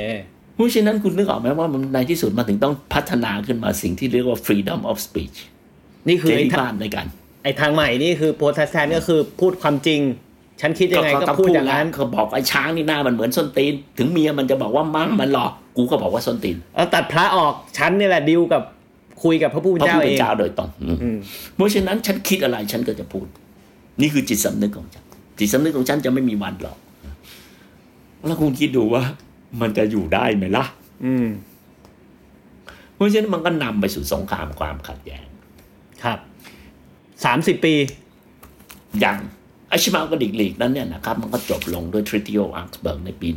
เพราะฉะนั้นคุณนึกออกไหมว่ามันในที่สุดมันถึงต้องพัฒนาขึ้นมาสิ่งที่เรียกว่า freedom of speech นี่คือเสไอ้รีทาภางพในการไอ้ทางใหม่นี่คือโปรเตสแตนต์ก็คือพูดความจริง ฉันคิดยังไงก็ต้พูดอย่างนั้นเขาบอกไอ้ช้างนี่หน้ามันเหมือนส้นตีน ถึงเมียมันจะบอกว่ามั้งมันหลอกกูก็บอกว่าส้นตีนเอาตัดพระออกฉันนี่แหละดิวกับคุยกับพระผู้เป็นพระเจ้าผู้เอเป็นงเจ้าโดยตรงอืมอืมเพราะฉะนั้นฉันคิดอะไรฉันก็จะพูด นี่คือจิตสำนึกของฉันจิตสำนึกของฉันจะไม่มีวันหรอกแล้วคุณคิดดูว่า มันจะอยู่ได้ไหมล่ะ อืม เพราะฉะนั้นมันก็นำไปสู่สงครามความขัดแย้ง ครับสามสิบปี อย่างไอ้ Schmalkaldic League นั้นเนี่ยนะครับ มันก็จบลงด้วย Treaty of Augsburg ในปี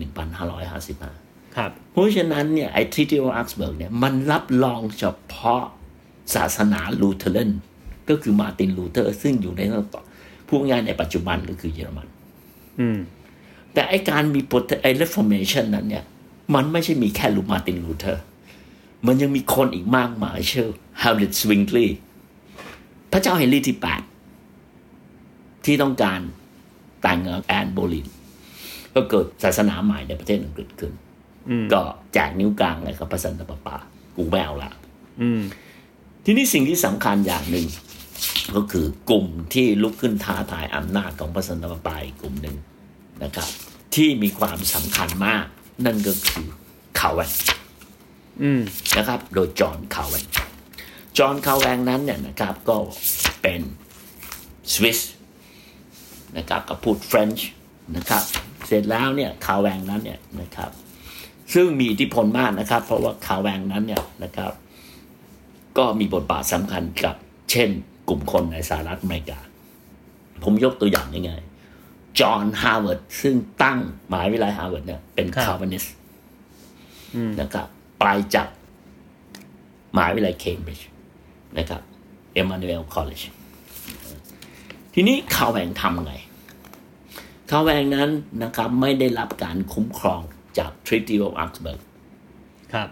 1555 ครับ เพราะฉะนั้นเนี่ยไอ้ Treaty of Augsburg เนี่ยมันรับรองเฉพาะศาสนา Lutheran ก็คือมาร์ตินลูเทอร์ ซึ่งอยู่ในต่อพูดง่ายในปัจจุบันก็คือเยอรมัน อืม แต่ไอ้การมีโปรไอ้ Reformation นั้นเนี่ย มันไม่ใช่มีแค่ลูมาร์ตินลูเทอร์ มันยังมีคนอีกมากมายเช่นฮาริสวิงลีย์พระเจ้าเฮนรี่ที่8ที่ต้องการแต่งงานแอนโบลิน ก็เกิดศาสนาใหม่ในประเทศอังกฤษขึ้นอืมก็แจกนิ้วกลางเลยครับพระสันตะปาปา กูไม่เอาละอืมทีนี้สิ่งที่สำคัญอย่างหนึ่ง ก็คือกลุ่มที่ลุกขึ้นท้าทายอำนาจของพระสันตะปาปาอีกกลุ่มหนึ่ง นะครับ ที่มีความสำคัญมาก นั่นก็คือคาแวนอืมนะครับ โดยจอห์นคาแวนจอห์นคาแวนนั้นเนี่ยนะครับ ก็เป็นสวิสนะครับก็พูดเฟรนช์นะครับ เสร็จแล้วเนี่ยคาแวนนั้นเนี่ยนะครับ ซึ่งมีอิทธิพลมากนะครับ เพราะว่าคาแวงนั้นเนี่ยนะครับ ก็มีบทบาทสำคัญกับ เช่น กลุ่มคนในสหรัฐอเมริกา ผมยกตัวอย่างง่ายๆ จอห์นฮาร์วาร์ดซึ่งตั้งมหาวิทยาลัยฮาร์วาร์ดเนี่ยเป็นครับ Calvinist อืมนะครับไปจากมหาวิทยาลัยเคมบริดจ์นะครับ Emmanuel College ทีนี้คาลแวงทำไงคาลแวงนั้นนะครับไม่ได้รับการคุ้มครองจาก Treaty of Augsburg ครับ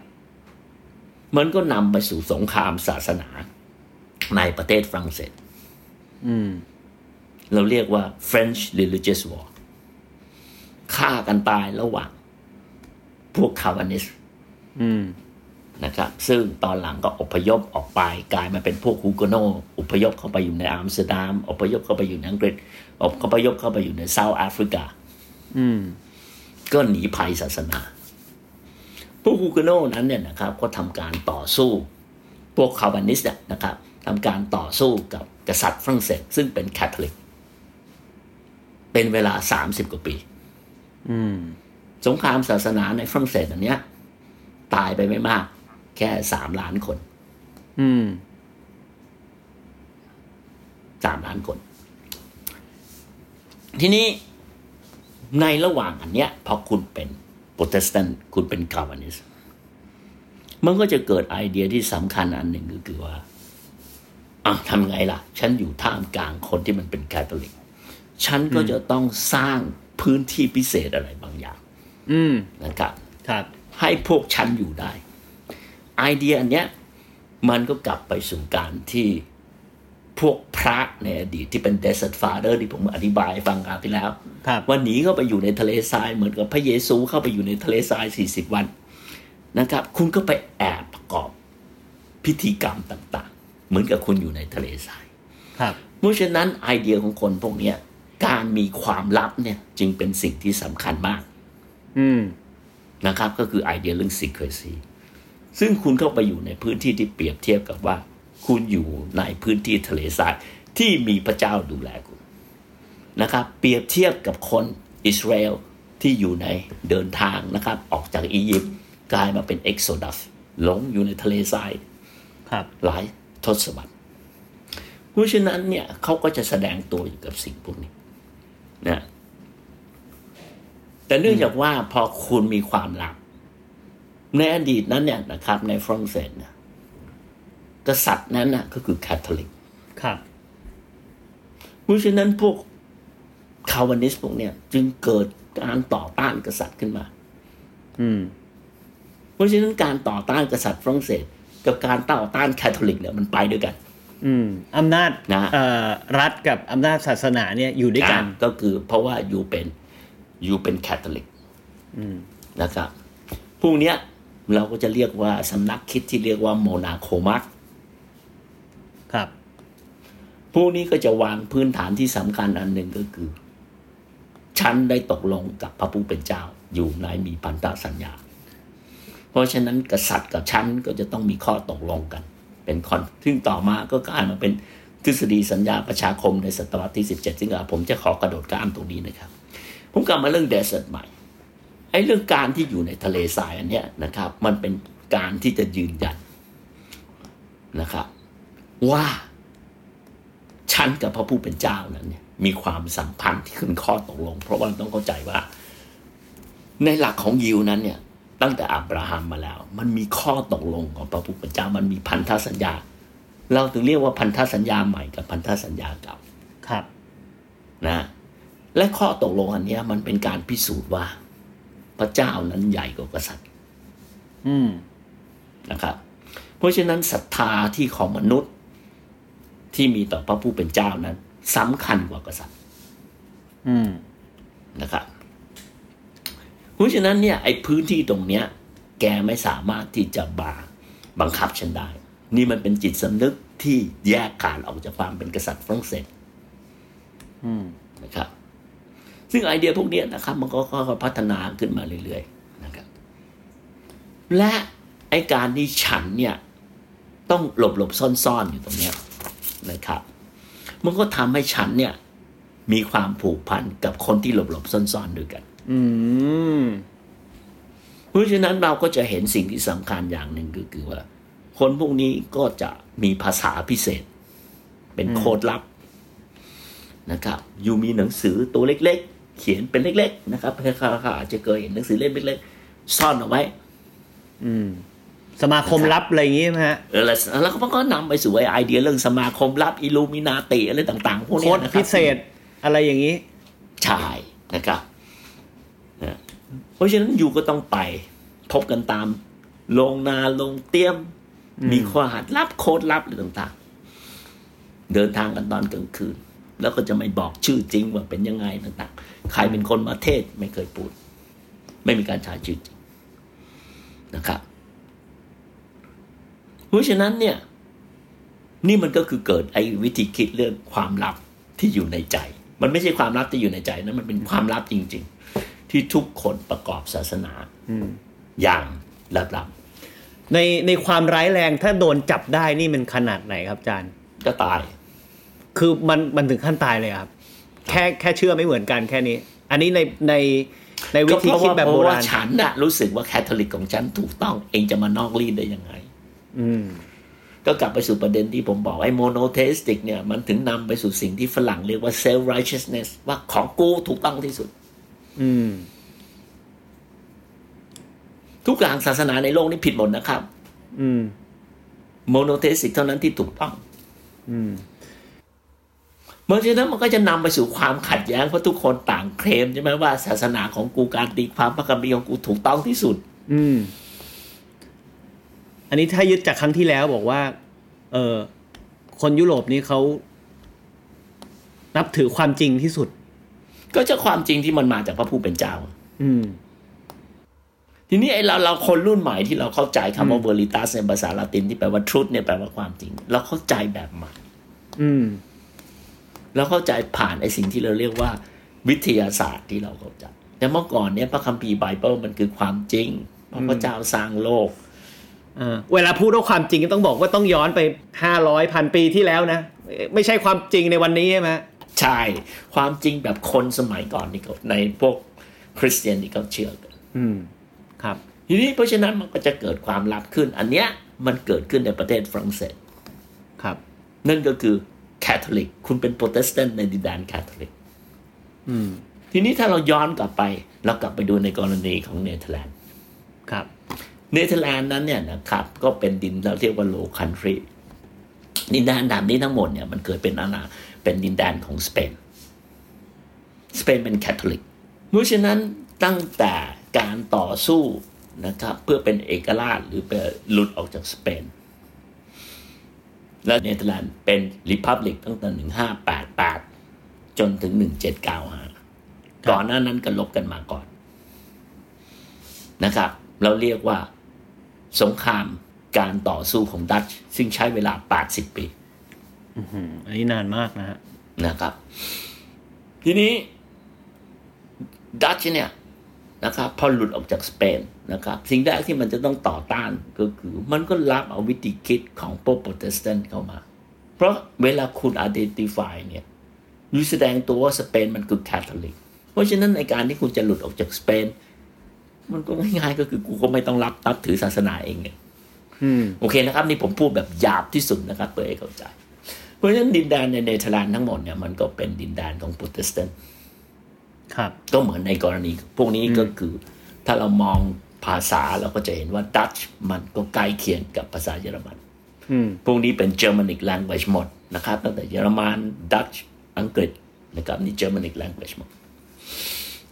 มันก็นำไปสู่สงครามศาสนาในประเทศฝรั่งเศสอืม เราเรียกว่า French Religious War ฆ่ากันตายระหว่าง พวก Calvinist อืมนะครับ ซึ่งตอนหลังก็อพยพออกไปกลายมาเป็นพวก Huguenot อพยพเข้าไปอยู่ในอัมสเตอร์ดัมอพยพเข้าไปอยู่ในอังกฤษอพยพเข้าไปอยู่ในเซาท์แอฟริกาอืมก็หนีภัยศาสนา พวก Huguenot นั้นเนี่ยนะครับ ก็ทำการต่อสู้ พวก Calvinist เนี่ยนะครับทำการต่อสู้กับกษัตริย์ฝรั่งเศสซึ่งเป็นคาทอลิก เป็นเวลา30กว่าปีอืมสงครามศาสนาในฝรั่งเศสอันเนี้ย ตายไปไม่มาก แค่สามล้านคนอืมสามล้านคน ทีนี้ในระหว่างอันเนี้ยพอคุณเป็นโปรเตสแตนต์คุณเป็น Calvinistมันก็จะเกิดไอเดียที่สำคัญอันหนึ่งก็คือว่าอะทำไงล่ะ ฉันอยู่ท่ามกลางคนที่มันเป็นคาทอลิก ฉันก็จะต้องสร้างพื้นที่พิเศษอะไรบางอย่าง อืมนะครับครับ ให้พวกฉันอยู่ได้ ไอเดียอันเนี้ย มันก็กลับไปสู่การที่พวกพระในอดีตที่เป็น desert father ที่ผมอธิบายให้ฟังคราวที่แล้วครับว่าหนีเข้าไปอยู่ในทะเลทรายเหมือนกับพระเยซูเข้าไปอยู่ในทะเลทราย40วันนะครับ คุณก็ไปแอบประกอบพิธีกรรมต่าง ๆ เหมือนกับคุณอยู่ในทะเลทราย ครับเพราะฉะนั้นไอเดียของคนพวกเนี้ย การมีความลับเนี่ย จึงเป็นสิ่งที่สำคัญมากอืมนะครับ ก็คือไอเดียเรื่อง secrecy ซึ่งคุณเข้าไปอยู่ในพื้นที่ที่เปรียบเทียบกับว่า คุณอยู่ในพื้นที่ทะเลทรายที่มีพระเจ้าดูแลคุณนะครับ เปรียบเทียบกับคนอิสราเอลที่อยู่ในเดินทางนะครับ ออกจากอียิปต์กลายมาเป็น Exodus หลงอยู่ในทะเลทรายครับหลายทศวรรษเพราะฉะนั้นเนี่ยเขาก็จะแสดงตัวอยู่กับสิ่งพวกนี้ นะแต่เนื่องจากว่าพอคุณมีความลับ ในอดีตนั้นเนี่ยนะครับ ในฝรั่งเศสเนี่ยกษัตริย์นั้นน่ะก็คือคาทอลิก ครับเพราะฉะนั้นพวก Calvinist พวกเนี่ย จึงเกิดการต่อต้านกษัตริย์ขึ้นมา อืม เพราะฉะนั้นการต่อต้านกษัตริย์ฝรั่งเศส กับการต่อต้านคาทอลิกเนี่ยมันไปด้วยกัน อืมอำนาจนะเอ่อรัฐกับอำนาจศาสนาเนี่ยอยู่ด้วยกันอะก็คือเพราะว่าอยู่เป็นอยู่เป็นแคทอลิกนะครับพวกเนี้ยเราก็จะเรียกว่าสำนักคิดที่เรียกว่า Monarchomachsครับพวกนี้ก็จะวางพื้นฐานที่สำคัญอันหนึ่งก็คือ ฉันได้ตกลงกับพระผู้เป็นเจ้า อยู่ในมีพันธสัญญา เพราะฉะนั้นกษัตริย์กับฉันก็จะต้องมีข้อตกลงกัน เป็นคอนซึ่งต่อมาก็กลายมาเป็นทฤษฎีสัญญาประชาคมในศตวรรษที่ 17 ซึ่งผมจะขอกระโดดข้ามตรงนี้นะครับ ผมกลับมาเรื่องเดสเซ r ร์ใหม่ไอ้เรื่องการที่อยู่ในทะเลทรายอันเนี้ยนะครับ มันเป็นการที่จะยืนยันนะครับ ว่าฉันกับพระผู้เป็นเจ้านั้นเนี่ยมีความสัมพันธ์ที่ขึ้นข้อตกลง เพราะว่าเราต้องเข้าใจว่า ในหลักของยิวนั้นเนี่ย ตั้งแต่อับราฮัมมาแล้ว มันมีข้อตกลงของพระผู้เป็นเจ้ามันมีพันธสัญญา เราถึงเรียกว่าพันธสัญญาใหม่กับพันธสัญญาเก่าครับ นะ และข้อตกลงอันเนี้ยมันเป็นการพิสูจน์ว่า พระเจ้านั้นใหญ่กว่ากษัตริย์ อืมนะครับ เพราะฉะนั้นศรัทธาที่ของมนุษย์ที่มีต่อพระผู้เป็นเจ้านั้นสำคัญกว่ากษัตริย์ อืมนะครับ เพราะฉะนั้นเนี่ยไอ้พื้นที่ตรงเนี้ยแกไม่สามารถที่จะบาบังคับฉันได้ นี่มันเป็นจิตสำนึกที่แยกขาดออกจากความเป็นกษัตริย์ฝรั่งเศสนะครับ ซึ่งไอเดียพวกนี้นะครับ มันก็ค่อยๆพัฒนาขึ้นมาเรื่อยๆนะครับ และไอการที่ฉันเนี่ย ต้องหลบหลบๆซ่อนๆอยู่ตรงเนี้ยนะครับ มันก็ทำให้ฉันเนี่ย มีความผูกพันกับคนที่หลบหลบๆซ่อนๆด้วยกัน อืม เพราะฉะนั้นเราก็จะเห็นสิ่งที่สำคัญอย่างหนึ่งก็คือว่า คนพวกนี้ก็จะมีภาษาพิเศษ เป็นโค้ดลับนะครับอยู่มีหนังสือตัวเล็ก ๆ เขียนเป็นเล็ก ๆ นะครับใครๆอาจจะเคยเห็นหนังสือเล่มเล็กๆซ่อนเอาไว้ อืม สมาคมลับอะไรอย่างงี้ไหมฮะเออแล้วแล้วก็มันก็นำไปสู่ไอไอเดียเรื่องสมาคมลับอิลูมินาติอะไรต่าง ๆ พวกโค้เนี้ดยนะครับพิเศษอะไรอย่างนี้ ใช่นะครับนะ เพราะฉะนั้นอยู่ก็ต้องไป พบกันตามโรงนาโรงเตรียม มีข้อหัดลับโค้ดลับอะไรต่างๆ เดินทางกันตอนกลางคืน แล้วก็จะไม่บอกชื่อจริงว่าเป็นยังไงต่างๆ ใครเป็นคนมาเทศไม่เคยพูด ไม่มีการใช้ชื่อจริงนะครับเพราะฉะนั้นเนี่ย นี่มันก็คือเกิดไอ้วิธีคิดเรื่องความลับที่อยู่ในใจ มันไม่ใช่ความลับที่อยู่ในใจนะมันเป็นความลับจริง ๆ ที่ทุกคนประกอบศาสนาอืมอย่างลับในในความร้ายแรงถ้าโดนจับได้นี่มันขนาดไหนครับอาจารย์ๆก็ตาย คือมันมันถึงขั้นตายเลยครับ แค่แค่เชื่อไม่เหมือนกันแค่นี้ อันนี้ในในในวิธีคิดแบบโบราณก็เพราะว่าเพราะว่าฉันน่ะรู้สึกว่าแคทอลิกของฉันถูกต้อง เองจะมานอกรีตได้ยังไง อืมก็กลับไปสู่ประเด็นที่ผมบอกไอ้ monotheistic เนี่ยมันถึงนำไปสู่สิ่งที่ฝรั่งเรียกว่า self righteousness ว่าของกูถูกต้องที่สุด อืม ทุกอย่างศาสนาในโลกนี้ผิดหมดนะครับ อืม monotheistic เท่านั้นที่ถูกต้อง อืมเพราะฉะนั้นมันก็จะนำไปสู่ความขัดแย้งเพราะทุกคนต่างเคลมใช่ไหมว่าศาสนาของกูการตีความพระคัมภีร์ของกูถูกต้องที่สุด อืม อันนี้ถ้ายึดจากครั้งที่แล้วบอกว่า เออคนยุโรปนี่เขานับถือความจริงที่สุด ก็จะความจริงที่มันมาจากพระผู้เป็นเจ้า อืม ทีนี้ไอ้เราเราคนรุ่นใหม่ที่เราเข้าใจคำว่า veritas ในภาษาละตินที่แปลว่า truth เนี่ยแปลว่าความจริง เราเข้าใจแบบใหม่ อืมเราเข้าใจผ่านไอ้สิ่งที่เราเรียกว่า วิทยาศาสตร์ที่เราเข้าใจแต่เมื่อก่อนเนี่ยพระคัมภีร์ไบเบิลมันคือความจริงเพราะพระเจ้าสร้างโลกอ่าเวลาพูดว่าความจริงต้องบอกว่าต้องย้อนไปห้าร้อยพันปีที่แล้วนะ ไม่ใช่ความจริงในวันนี้ใช่ไหม ใช่ ความจริงแบบคนสมัยก่อนนี่เขาในพวกคริสเตียนที่เขาเชื่อกันอืมครับ ทีนี้เพราะฉะนั้นมันก็จะเกิดความลับขึ้น อันเนี้ยมันเกิดขึ้นในประเทศฝรั่งเศสครับ นั่นก็คือแคทอลิก คุณเป็นโปรเตสแตนต์ในดินแดนแคทอลิกอืมทีนี้ถ้าเราย้อนกลับไป เรากลับไปดูในกรณีของเนเธอร์แลนด์ครับ เนเธอร์แลนด์นั้นเนี่ยนะครับ ก็เป็นดินเราเรียกว่า Low Country ดินแดนต่ำนี้ทั้งหมดเนี่ยมันเกิดเป็นอาณา เป็นดินแดนของสเปน สเปนเป็นแคทอลิกเพราะฉะนั้นตั้งแต่การต่อสู้นะครับเพื่อเป็นเอกราชหรือไปหลุดออกจากสเปน และเนเธอร์แลนด์เป็น republic ตั้งแต่ 1588 จนถึง 1795 ก่อนหน้านั้นก็ลบกันมาก่อนนะครับ เราเรียกว่าสงครามการต่อสู้ของดัตช์ซึ่งใช้เวลา 80 ปี อืมอันนี้นานมากนะฮะนะครับ ทีนี้ ดัตช์เนี่ยนะครับพอหลุดออกจากสเปนนะครับ สิ่งแรกที่มันจะต้องต่อต้านก็คือ มันก็รับเอาวิธีคิดของพวกโปรเตสแตนต์เข้ามา เพราะเวลาคุณ identify เนี่ยอยู่แสดงตัวว่าสเปนมันคือแคทอลิก เพราะฉะนั้นในการที่คุณจะหลุดออกจากสเปน มันก็ง่ายๆก็คือกูก็ไม่ต้องรับนับถือศาสนาเอ็งเนี่ยอืมโอเคนะครับ นี่ผมพูดแบบหยาบที่สุดนะครับเพื่อให้เข้าใจ เพราะฉะนั้นดินแดนในเนเธอร์แลนด์ทั้งหมดเนี่ยมันก็เป็นดินแดนของโปรเตสแตนต์ครับก็เหมือนในกรณีพวกนี้ก็คือ ถ้าเรามองภาษาเราก็จะเห็นว่าดัตช์มันก็ใกล้เคียงกับภาษาเยอรมันอืมพวกนี้เป็น Germanic language หมดนะครับตั้งแต่เยอรมันดัตช์อังกฤษนะครับนี่ Germanic language หมด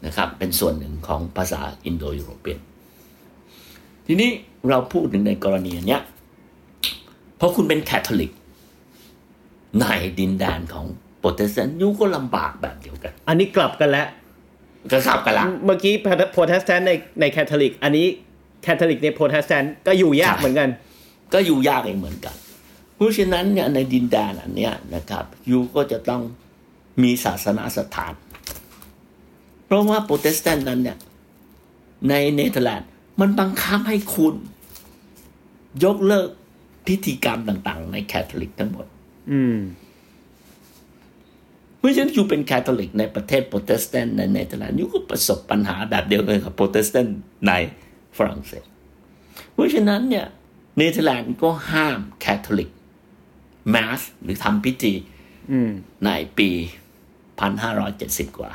นะครับเป็นส่วนหนึ่งของภาษาอินโดยุโรเปียนทีนี้เราพูดถึงในกรณีเนี้ยเพราะคุณเป็นแคทอลิก ในดินแดนของโปรเตสแตนต์ you ก็ลำบากแบบเดียวกัน อันนี้กลับกันแล้วก็ทราบกันละเมื่อกี้โปรเตสแตนต์ในในแคทอลิก อันนี้แคทอลิกในโปรเตสแตนต์ก็อยู่ยากใช่เหมือนกัน ก็อยู่ยากเองเหมือนกัน เพราะฉะนั้นเนี่ยในดินแดนอันเนี้ยนะครับ you ก็จะต้องมีศาสนาสถาน เพราะว่าโปรเตสแตนต์นั้นเนี่ยในเนเธอร์แลนด์มันบังคับให้คุณ ยกเลิกพิธีกรรมต่าง ๆ ในแคทอลิกทั้งหมด อืมเพราะฉะนั้น you เป็นแคทอลิกในประเทศโปรเตสแตนต์ในเนเธอร์แลนด์ you ก็ประสบปัญหาแบบเดียวกันกับโปรเตสแตนต์ในฝรั่งเศส เพราะฉะนั้นเนี่ยเนเธอร์แลนด์ก็ห้ามแคทอลิก mass หรือทำพิธีอืมในปี1570กว่า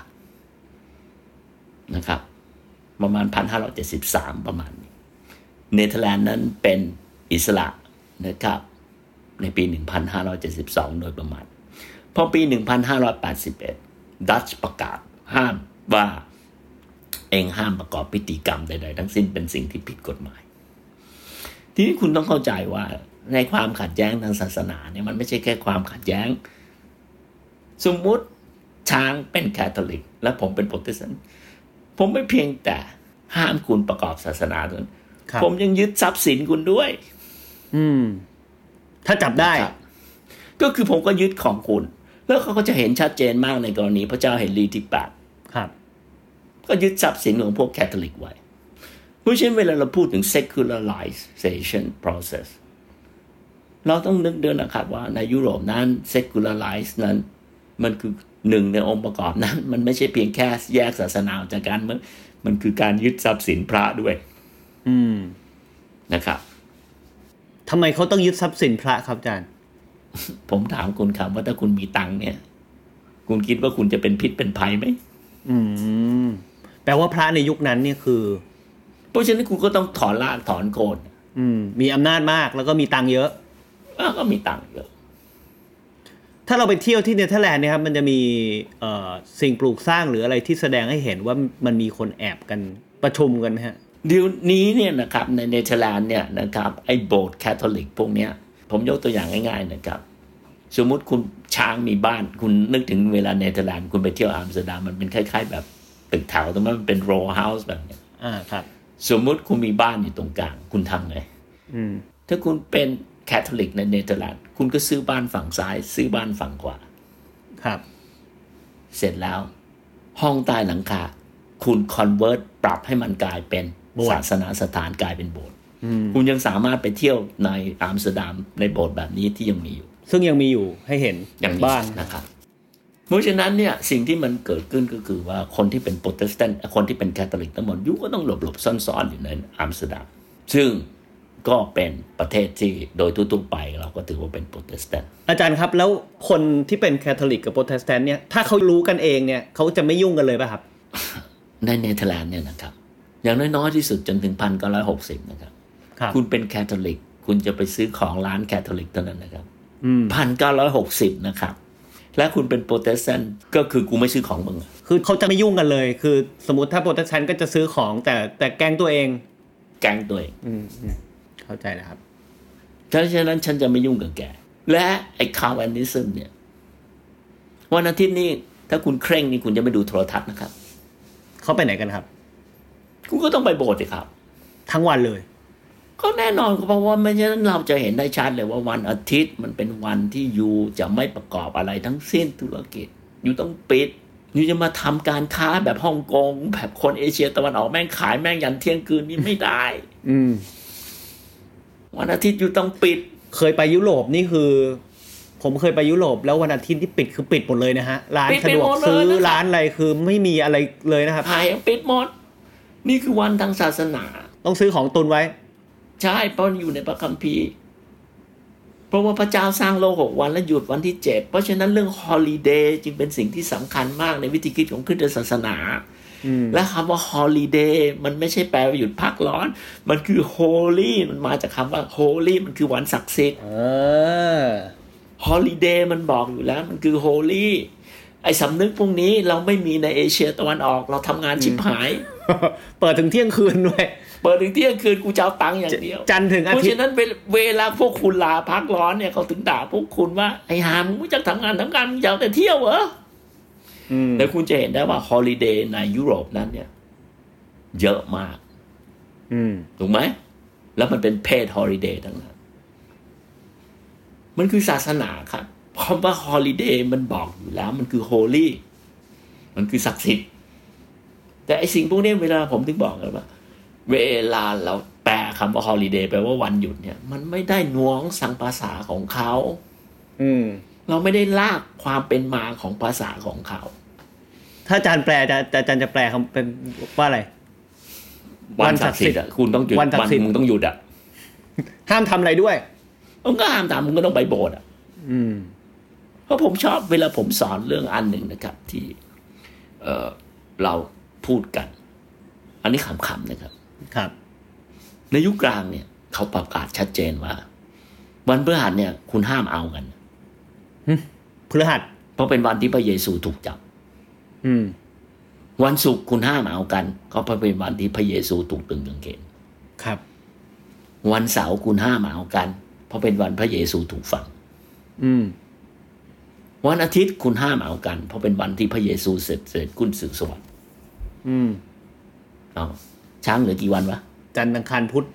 นะครับ ประมาณ1573ประมาณนี้เนเธอร์แลนด์นั้นเป็นอิสระนะครับ ในปี 1572 โดยประมาณ พอปี 1581 ดัตช์ประกาศห้ามว่าเองห้ามประกอบพิธีกรรมใด ๆ ทั้งสิ้นเป็นสิ่งที่ผิดกฎหมาย ทีนี้คุณต้องเข้าใจว่าในความขัดแย้งทางศาสนาเนี่ยมันไม่ใช่แค่ความขัดแย้ง สมมุติช้างเป็นแคทอลิก และผมเป็นโปรเตสแตนต์ผมไม่เพียงแต่ห้ามคุณประกอบศาสนาเท่านั้นครับผมยังยึดทรัพย์สินคุณด้วย อืม ถ้าจับได้ครับก็คือผมก็ยึดของคุณ แล้วเขาก็จะเห็นชัดเจนมากในกรณีพระเจ้าเฮนรีที่แปดครับ ก็ยึดทรัพย์สินของพวกแคทอลิกไว้ เพราะฉะนั้นเวลาเราพูดถึง secularization process เราต้องนึกเดินนะครับว่าในยุโรปนั้น secularize นั้น มันคือหนึ่งในองค์ประกอบนั้น มันไม่ใช่เพียงแค่แยกศาสนาออกจากกันมันมันคือการยึดทรัพย์สินพระด้วย อืมนะครับ ทำไมเขาต้องยึดทรัพย์สินพระครับอาจารย์ ผมถามคุณครับว่าถ้าคุณมีตังค์เนี่ย คุณคิดว่าคุณจะเป็นพิษเป็นภัยไหมอืม แปลว่าพระในยุคนั้นเนี่ยคือ เพราะฉะนั้นคุณก็ต้องถอนรากถอนโคนอืม มีอำนาจมากแล้วก็มีตังค์เยอะอ้าวก็มีตังค์เยอะ ถ้าเราไปเที่ยวที่เนเธอร์แลนด์เนะครับมันจะมีเอ่อสิ่งปลูกสร้างหรืออะไรที่แสดงให้เห็นว่ามันมีคนแอบกันประชุมกันไหมฮะ เดี๋ยวนี้เนี่ยนะครับในเนเธอร์แลนด์เนี่ยนะครับไอ้โบสถ์แคทอลิกพวกเนี้ยผมยกตัวอย่างง่ายๆนะครับ สมมุติคุณช้างมีบ้าน คุณนึกถึงเวลาเนเธอร์แลนด์คุณไปเที่ยวอัมสเตอร์ดัมมันเป็นคล้ายๆ แบบตึกแถวแต่ว่ามันเป็น row house แบบเนี้ยอ่าครับ สมมุติคุณมีบ้านอยู่ตรงกลาง คุณทำไงอืมถ้าคุณเป็นแคทอลิกในเนเธอร์แลนด์คุณก็ซื้อบ้านฝั่งซ้าย ซื้อบ้านฝั่งขวาครับ เสร็จแล้ว ห้องใต้หลังคาคุณ convert ปรับให้มันกลายเป็นโบสถ์ ศาสนาสถานกลายเป็นโบสถ์คุณยังสามารถไปเที่ยวในอัมสเตอร์ดัมในโบสถ์แบบนี้ที่ยังมีอยู่ ซึ่งยังมีอยู่ให้เห็นยังมีบ้างนะครับเพราะฉะนั้นเนี่ยสิ่งที่มันเกิดขึ้นก็คือว่าคนที่เป็นโปรเตสแตนต์คนที่เป็นแคทอลิกทั้งหมดยุคก็ต้องหลบหลบๆซ่อนๆอยู่ในอัมสเตอร์ดัมซึ่งก็เป็นประเทศที่โดยทั่วๆไปเราก็ถือว่าเป็นโปรเตสแตนต์อาจารย์ครับแล้วคนที่เป็นแคทอลิกกับโปรเตสแตนต์เนี่ยถ้าเขารู้กันเองเนี่ยเขาจะไม่ยุ่งกันเลยป่ะครับ ในเนเธอร์แลนด์เนี่ยนะครับ อย่างน้อยๆที่สุดจนถึงพันเก้าร้อยหกสิบนะครับครับคุณเป็นแคทอลิก คุณจะไปซื้อของร้านแคทอลิกเท่านั้นนะครับอืมพันเก้าร้อยหกสิบนะครับ และคุณเป็นโปรเตสแตนต์ก็คือกูไม่ซื้อของมึงอะคือเขาจะไม่ยุ่งกันเลย คือสมมติถ้าโปรเตสแตนต์ก็จะซื้อของแต่แต่แก๊งตัวเอง แก๊งตัวเองอืมอืมเข้าใจแล้วครับเพราะฉะนั้นฉันจะไม่ยุ่งกับแก และไอ้ Calvinism เนี่ย วันอาทิตย์นี้ถ้าคุณเคร่งนี่คุณจะไม่ดูโทรทัศน์นะครับ เขาไปไหนกันครับ คุณก็ต้องไปโบสถ์สิครับ ทั้งวันเลย ก็แน่นอนเพราะว่าไม่ฉะนั้นเราจะเห็นได้ชัดเลยว่าวันอาทิตย์มันเป็นวันที่ you จะไม่ประกอบอะไรทั้งสิ้นธุรกิจ you ต้องปิด you จะมาทำการค้าแบบฮ่องกงแบบคนเอเชียตะวันออกแม่งขายแม่งยันเที่ยงคืนนี่ไม่ได้ อืมวันอาทิตย์ยูต้องปิด เคยไปยุโรปนี่คือ ผมเคยไปยุโรปแล้ววันอาทิตย์ที่ปิดคือปิดหมดเลยนะฮะร้านปิดสะดวกปิดหมดเลยซื้อนะครับร้านอะไรคือไม่มีอะไรเลยนะครับขายปิดหมด นี่คือวันทางศาสนา ต้องซื้อของตุนไว้ ใช่เพราะมันอยู่ในพระคัมภีร์เพราะว่าพระเจ้าสร้างโลกหกวันและหยุดวันที่เจ็ดเพราะฉะนั้นเรื่องฮอลิเดย์จึงเป็นสิ่งที่สำคัญมากในวิธีคิดของคริสตศาสนาอืมและคำว่า holiday มันไม่ใช่แปลว่าหยุดพักร้อน มันคือ holy มันมาจากคำว่า holy มันคือวันศักดิ์สิทธิ์เออ holiday มันบอกอยู่แล้ว มันคือ holy ไอ้สำนึกพวกนี้เราไม่มีในเอเชียตะวันออก เราทำงานชิบหาย เปิดถึงเที่ยงคืนด้วย เปิดถึงเที่ยงคืนกูจะเอาตังค์อย่างเดียว จันทร์ถึงอาทิตย์ เพราะฉะนั้นเวลาเวลาพวกคุณลาพักร้อนเนี่ยเขาถึงด่าพวกคุณว่าไอ้ห่ามึงไม่จะทำงานทำการมึงอยากแต่เที่ยวเหรออืมแต่คุณจะเห็นได้ว่า holiday ในยุโรปนั้นเนี่ย เยอะมาก อืมถูกไหม แล้วมันเป็น feast holiday ทั้งนั้น มันคือศาสนาครับคำว่า holiday มันบอกอยู่แล้ว มันคือ holy มันคือศักดิ์สิทธิ์ แต่ไอสิ่งพวกนี้เวลาผมถึงบอกเลยว่า เวลาเราแปลคำว่า holiday แปลว่าวันหยุดเนี่ย มันไม่ได้นวงสังภาษาของเขาอืมเราไม่ได้ลากความเป็นมาของภาษาของเขา ถ้าอาจารย์แปลจะจะอาจารย์จะแปลคำเป็นว่าอะไร วันศักดิ์สิทธิ์อะคุณต้องหยุดวันศักดิ์สิทธิ์มึงต้องหยุดอะห้ามทำอะไรด้วยมึงก็ห้ามทำมึงก็ต้องไปโบสถ์อะอืมเพราะผมชอบเวลาผมสอนเรื่องอันหนึ่งนะครับ ที่ เออเรา พูดกัน อันนี้ขำๆนะครับครับ ในยุคกลางเนี่ย เขาประกาศชัดเจนว่า วันพฤหัสเนี่ย คุณห้ามเอากันพฤหัสเพราะเป็นวันที่พระเยซูถูกจับ อืม วันศุกร์คุณห้ามเอากันก็เพราะเป็นวันที่พระเยซูถูกตึงกางเขนครับ วันเสาร์คุณห้ามเอากัน เพราะเป็นวันพระเยซูถูกฝัง อืมวันอาทิตย์คุณห้ามเอากัน เพราะเป็นวันที่พระเยซูเสร็จเสร็จคุณสู่สวรรค์ อืมเอาช้างเหลือกี่วันวะ จันทร์อังคารพุธ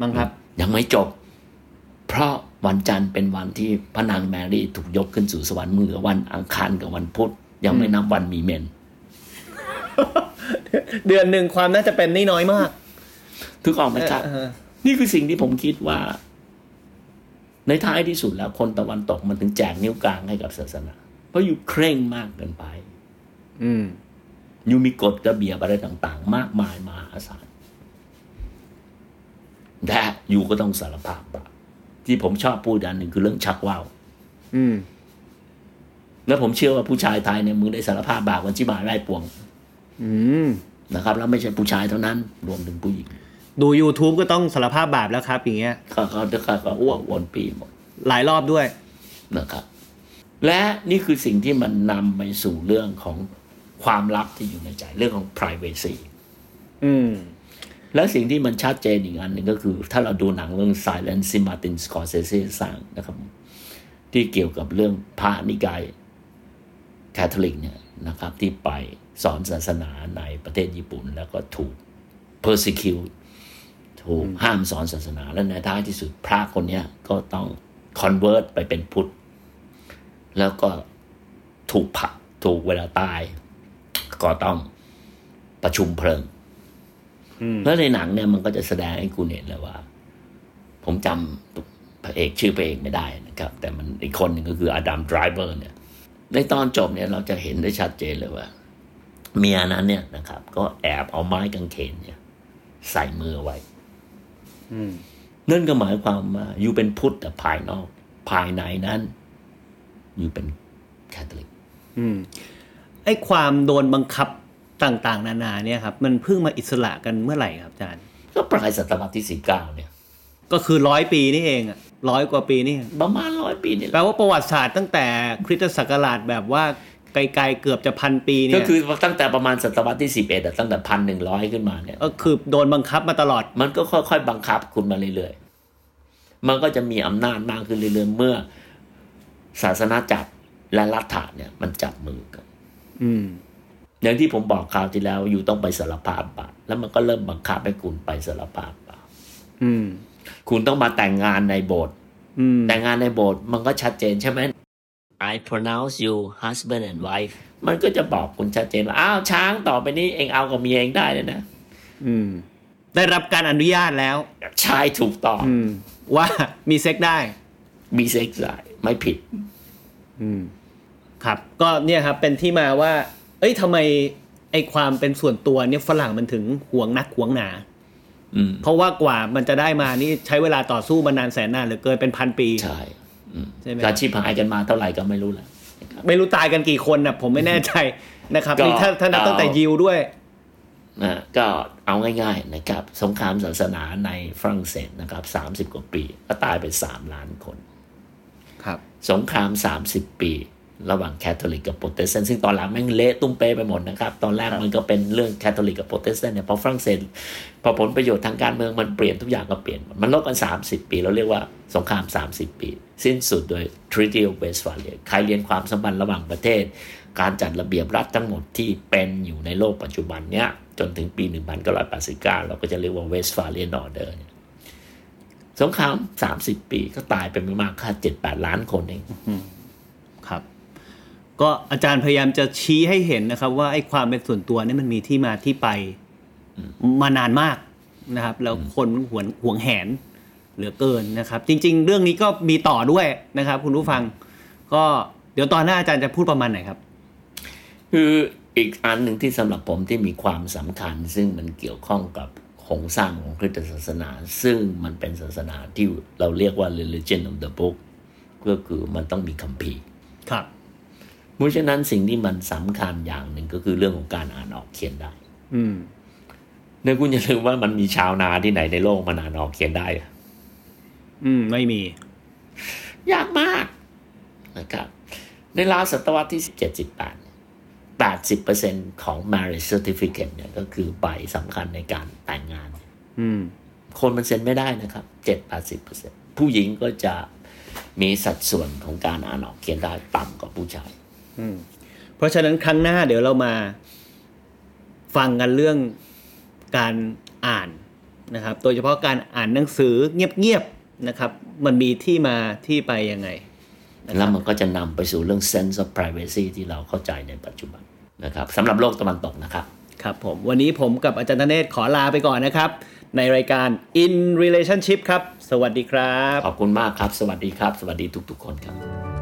มั้งครับ ยังไม่จบ เพราะวันจันทร์เป็นวันที่พระนางแมรี่ถูกยกขึ้นสู่สวรรค์มือวันอังคารกับวันพุธยังไม่นับวันมีเมน เดือนหนึ่งความน่าจะเป็นนี่น้อยมากถึกออกไหมครับเออนี่คือสิ่งที่ผมคิดว่า ในท้ายที่สุดแล้วคนตะวันตกมันถึงแจกนิ้วกลางให้กับศาสนา เพราะอยู่เคร่งมากเกินไป อืม อยู่มีกฎระเบียบอะไรต่าง ๆ มากมายมหาศาลแต่อยู่ก็ต้องสารภาพบาปที่ผมชอบพูดอันหนึ่งคือเรื่องชักว่าวอืม แล้วผมเชื่อว่าผู้ชายไทยเนี่ยมึงได้สารภาพบาปวันชิบหายไร่ปวง อืมนะครับ แล้วไม่ใช่ผู้ชายเท่านั้น รวมถึงผู้หญิง ดู YouTube ก็ต้องสารภาพบาปแล้วครับ อย่างเงี้ยเขาเขาเขาก็อ้วกวนปีหมดหลายรอบด้วยนะครับ และนี่คือสิ่งที่มันนำไปสู่เรื่องของ ความลับที่อยู่ในใจเรื่องของ privacy อืมและสิ่งที่มันชัดเจนอีกอันหนึ่งก็คือ ถ้าเราดูหนังเรื่อง Silence ที่มาตินสกอร์เซซีสร้างนะครับ ที่เกี่ยวกับเรื่องพระนิกายแคทอลิกเนี่ยนะครับ ที่ไปสอนศาสนาในประเทศญี่ปุ่น แล้วก็ถูก persecute ถูกห้ามสอนศาสนา และในท้ายที่สุดพระคนเนี้ยก็ต้อง convert ไปเป็นพุทธ แล้วก็ถูกผักถูกเวลาตาย ก็ต้องประชุมเพลิงอืมแล้วในหนังเนี่ยมันก็จะแสดงให้คุณเห็นเลยว่า ผมจำพระเอกชื่อพระเอกไม่ได้นะครับ แต่มันอีกคนหนึ่งก็คืออดัมไดรเวอร์เนี่ย ในตอนจบเนี่ยเราจะเห็นได้ชัดเจนเลยว่า เมียนั้นเนี่ยนะครับ ก็แอบเอาไม้กางเขนเนี่ย ใส่มือไว้อืมนั่นก็หมายความว่าอยู่เป็นพุทธแต่ภายนอก ภายในนั้น อยู่เป็นแคทอลิกอืม ไอ้ความโดนบังคับต่างๆ นานาเนี่ยครับมันเพิ่งมาอิสระกันเมื่อไหร่ครับอาจารย์ ก็ปลายศตวรรษที่สิบเก้าเนี่ย ก็คือร้อยปีนี่เองอะร้อยกว่าปีนี่เองประมาณร้อยปีนี่แหแปลละว่าประวัติศาสตร์ตั้งแต่คริสตศักราชแบบว่าไกลๆเกือบจะพันปีเนี่ก็ยคือตั้งแต่ประมาณศตวรรษที่สิบเอ็ดตั้งแต่พันหนึ่งร้อยขึ้นมาเนี่ยก็คือโดนบังคับมาตลอด มันก็ค่อยๆ บังคับคุณมาเรื่อยๆ มันก็จะมีอำนาจมากขึ้นเรื่อยๆเมื่อศาสนาจักรและรัฐะเนี่ยมันจับมือกัน อืม อย่างที่ผมบอกคราวที่แล้ว อยู่ต้องไปสารภาพบาปแล้วมันก็เริ่มบังคับให้คุณไปสารภาพบาปอืม คุณต้องมาแต่งงานในโบสถ์อืมแต่งงานในโบสถ์มันก็ชัดเจนใช่ไหม I pronounce you husband and wife มันก็จะบอกคุณชัดเจนว่าอ้าวช้างต่อไปนี้เอ็งเอากับเมียเอ็งได้เลยนะอืม ได้รับการอนุญาตแล้วชายถูกต้องอืมว่ามีเซ็กซ์ได้ มีเซ็กซ์ได้ไม่ผิด อืม ครับ ก็เนี่ยครับเป็นที่มาว่า เอ้ยทำไมไอความเป็นส่วนตัวเนี่ยฝรั่งมันถึงหวงนักหวงหนาอืมเพราะว่ากว่ามันจะได้มานี่ใช้เวลาต่อสู้มานานแสนนานเหลือเกินเป็นพันปีใช่อืมใช่ไหมการชิบหายกันมาเท่าไหร่ก็ไม่รู้แหละนะครับไม่รู้ตายกันกี่คนนะผมไม่แน่ใจนะครับก็นี่ถ้าถ้านับตั้งแต่เอายิวด้วยนะก็เอาง่ายๆนะครับ สงครามศาสนาในฝรั่งเศสนะครับสามสิบกว่าปี ก็ตายไปสามล้านคน ครับ สงคราม30ปี ระหว่างแคทอลิกกับโปรเตสแตนต์ซึ่งตอนหลังแม่งเละตุ้มเป้ไปหมดนะครับ ตอนแรกครับมันก็เป็นเรื่องแคทอลิกกับโปรเตสแตนต์เนี่ยพอฝรั่งเศสพอผลประโยชน์ทางการเมืองมันเปลี่ยนทุกอย่างก็เปลี่ยนหมดมันลบกัน 30 ปีเราเรียกว่าสงคราม 30 ปี สิ้นสุดโดย Treaty of Westphalia ใครเรียนความสัมพันธ์ระหว่างประเทศ การจัดระเบียบรัฐทั้งหมดที่เป็นอยู่ในโลกปัจจุบันเนี้ยจนถึงปี 1989 เราก็จะเรียกว่า Westphalian Order เนี่ยสงคราม 30 ปีก็ตายไปไม่มากค่า7-8 ล้านคนเองครับ ก็อาจารย์พยายามจะชี้ให้เห็นนะครับ ว่าไอ้ความเป็นส่วนตัวนี่มันมีที่มาที่ไปมานานมากนะครับ แล้วคนหวงหวงแหนเหลือเกินนะครับ จริง ๆ เรื่องนี้ก็มีต่อด้วยนะครับ คุณผู้ฟัง ก็เดี๋ยวตอนหน้าอาจารย์จะพูดประมาณไหนครับ คืออีกอันหนึ่งที่สำหรับผมที่มีความสำคัญ ซึ่งมันเกี่ยวข้องกับโครงสร้างของคริสตศาสนา ซึ่งมันเป็นศาสนาที่เราเรียกว่า religion of the book ก็คือมันต้องมีคัมภีร์ครับ เพราะฉะนั้นสิ่งที่มันสำคัญอย่างหนึ่งก็คือเรื่องของการอ่านออกเขียนได้ อืมเนี่ยคุณอย่าลืมว่ามันมีชาวนาที่ไหนในโลกมันอ่านออกเขียนได้อะอืม ไม่มี ยากมากนะครับ ในราวศตวรรษที่17 18 80%ของ marriage certificate เนี่ยก็คือใบสำคัญในการแต่งงาน อืม คนมันเซ็นไม่ได้นะครับเจ็ดแปดสิบเปอร์เซ็นผู้หญิงก็จะมีสัดส่วนของการอ่านออกเขียนได้ต่ำกว่าผู้ชาย เพราะฉะนั้นครั้งหน้าเดี๋ยวเรามาฟังกันเรื่องการอ่านนะครับ โดยเฉพาะการอ่านหนังสือเงียบๆนะครับ มันมีที่มาที่ไปยังไงนะคแล้รัวบมันก็จะนำไปสู่เรื่อง sense of privacy ที่เราเข้าใจในปัจจุบันนะครับสำหรับโลกตะวันตกนะครับ ครับผม วันนี้ผมกับอาจารย์ธเนศขอลาไปก่อนนะครับ ในรายการ In Relationship ครับ สวัสดีครับ ขอบคุณมากครับ สวัสดีครับ สวัสดีทุกๆคนครับ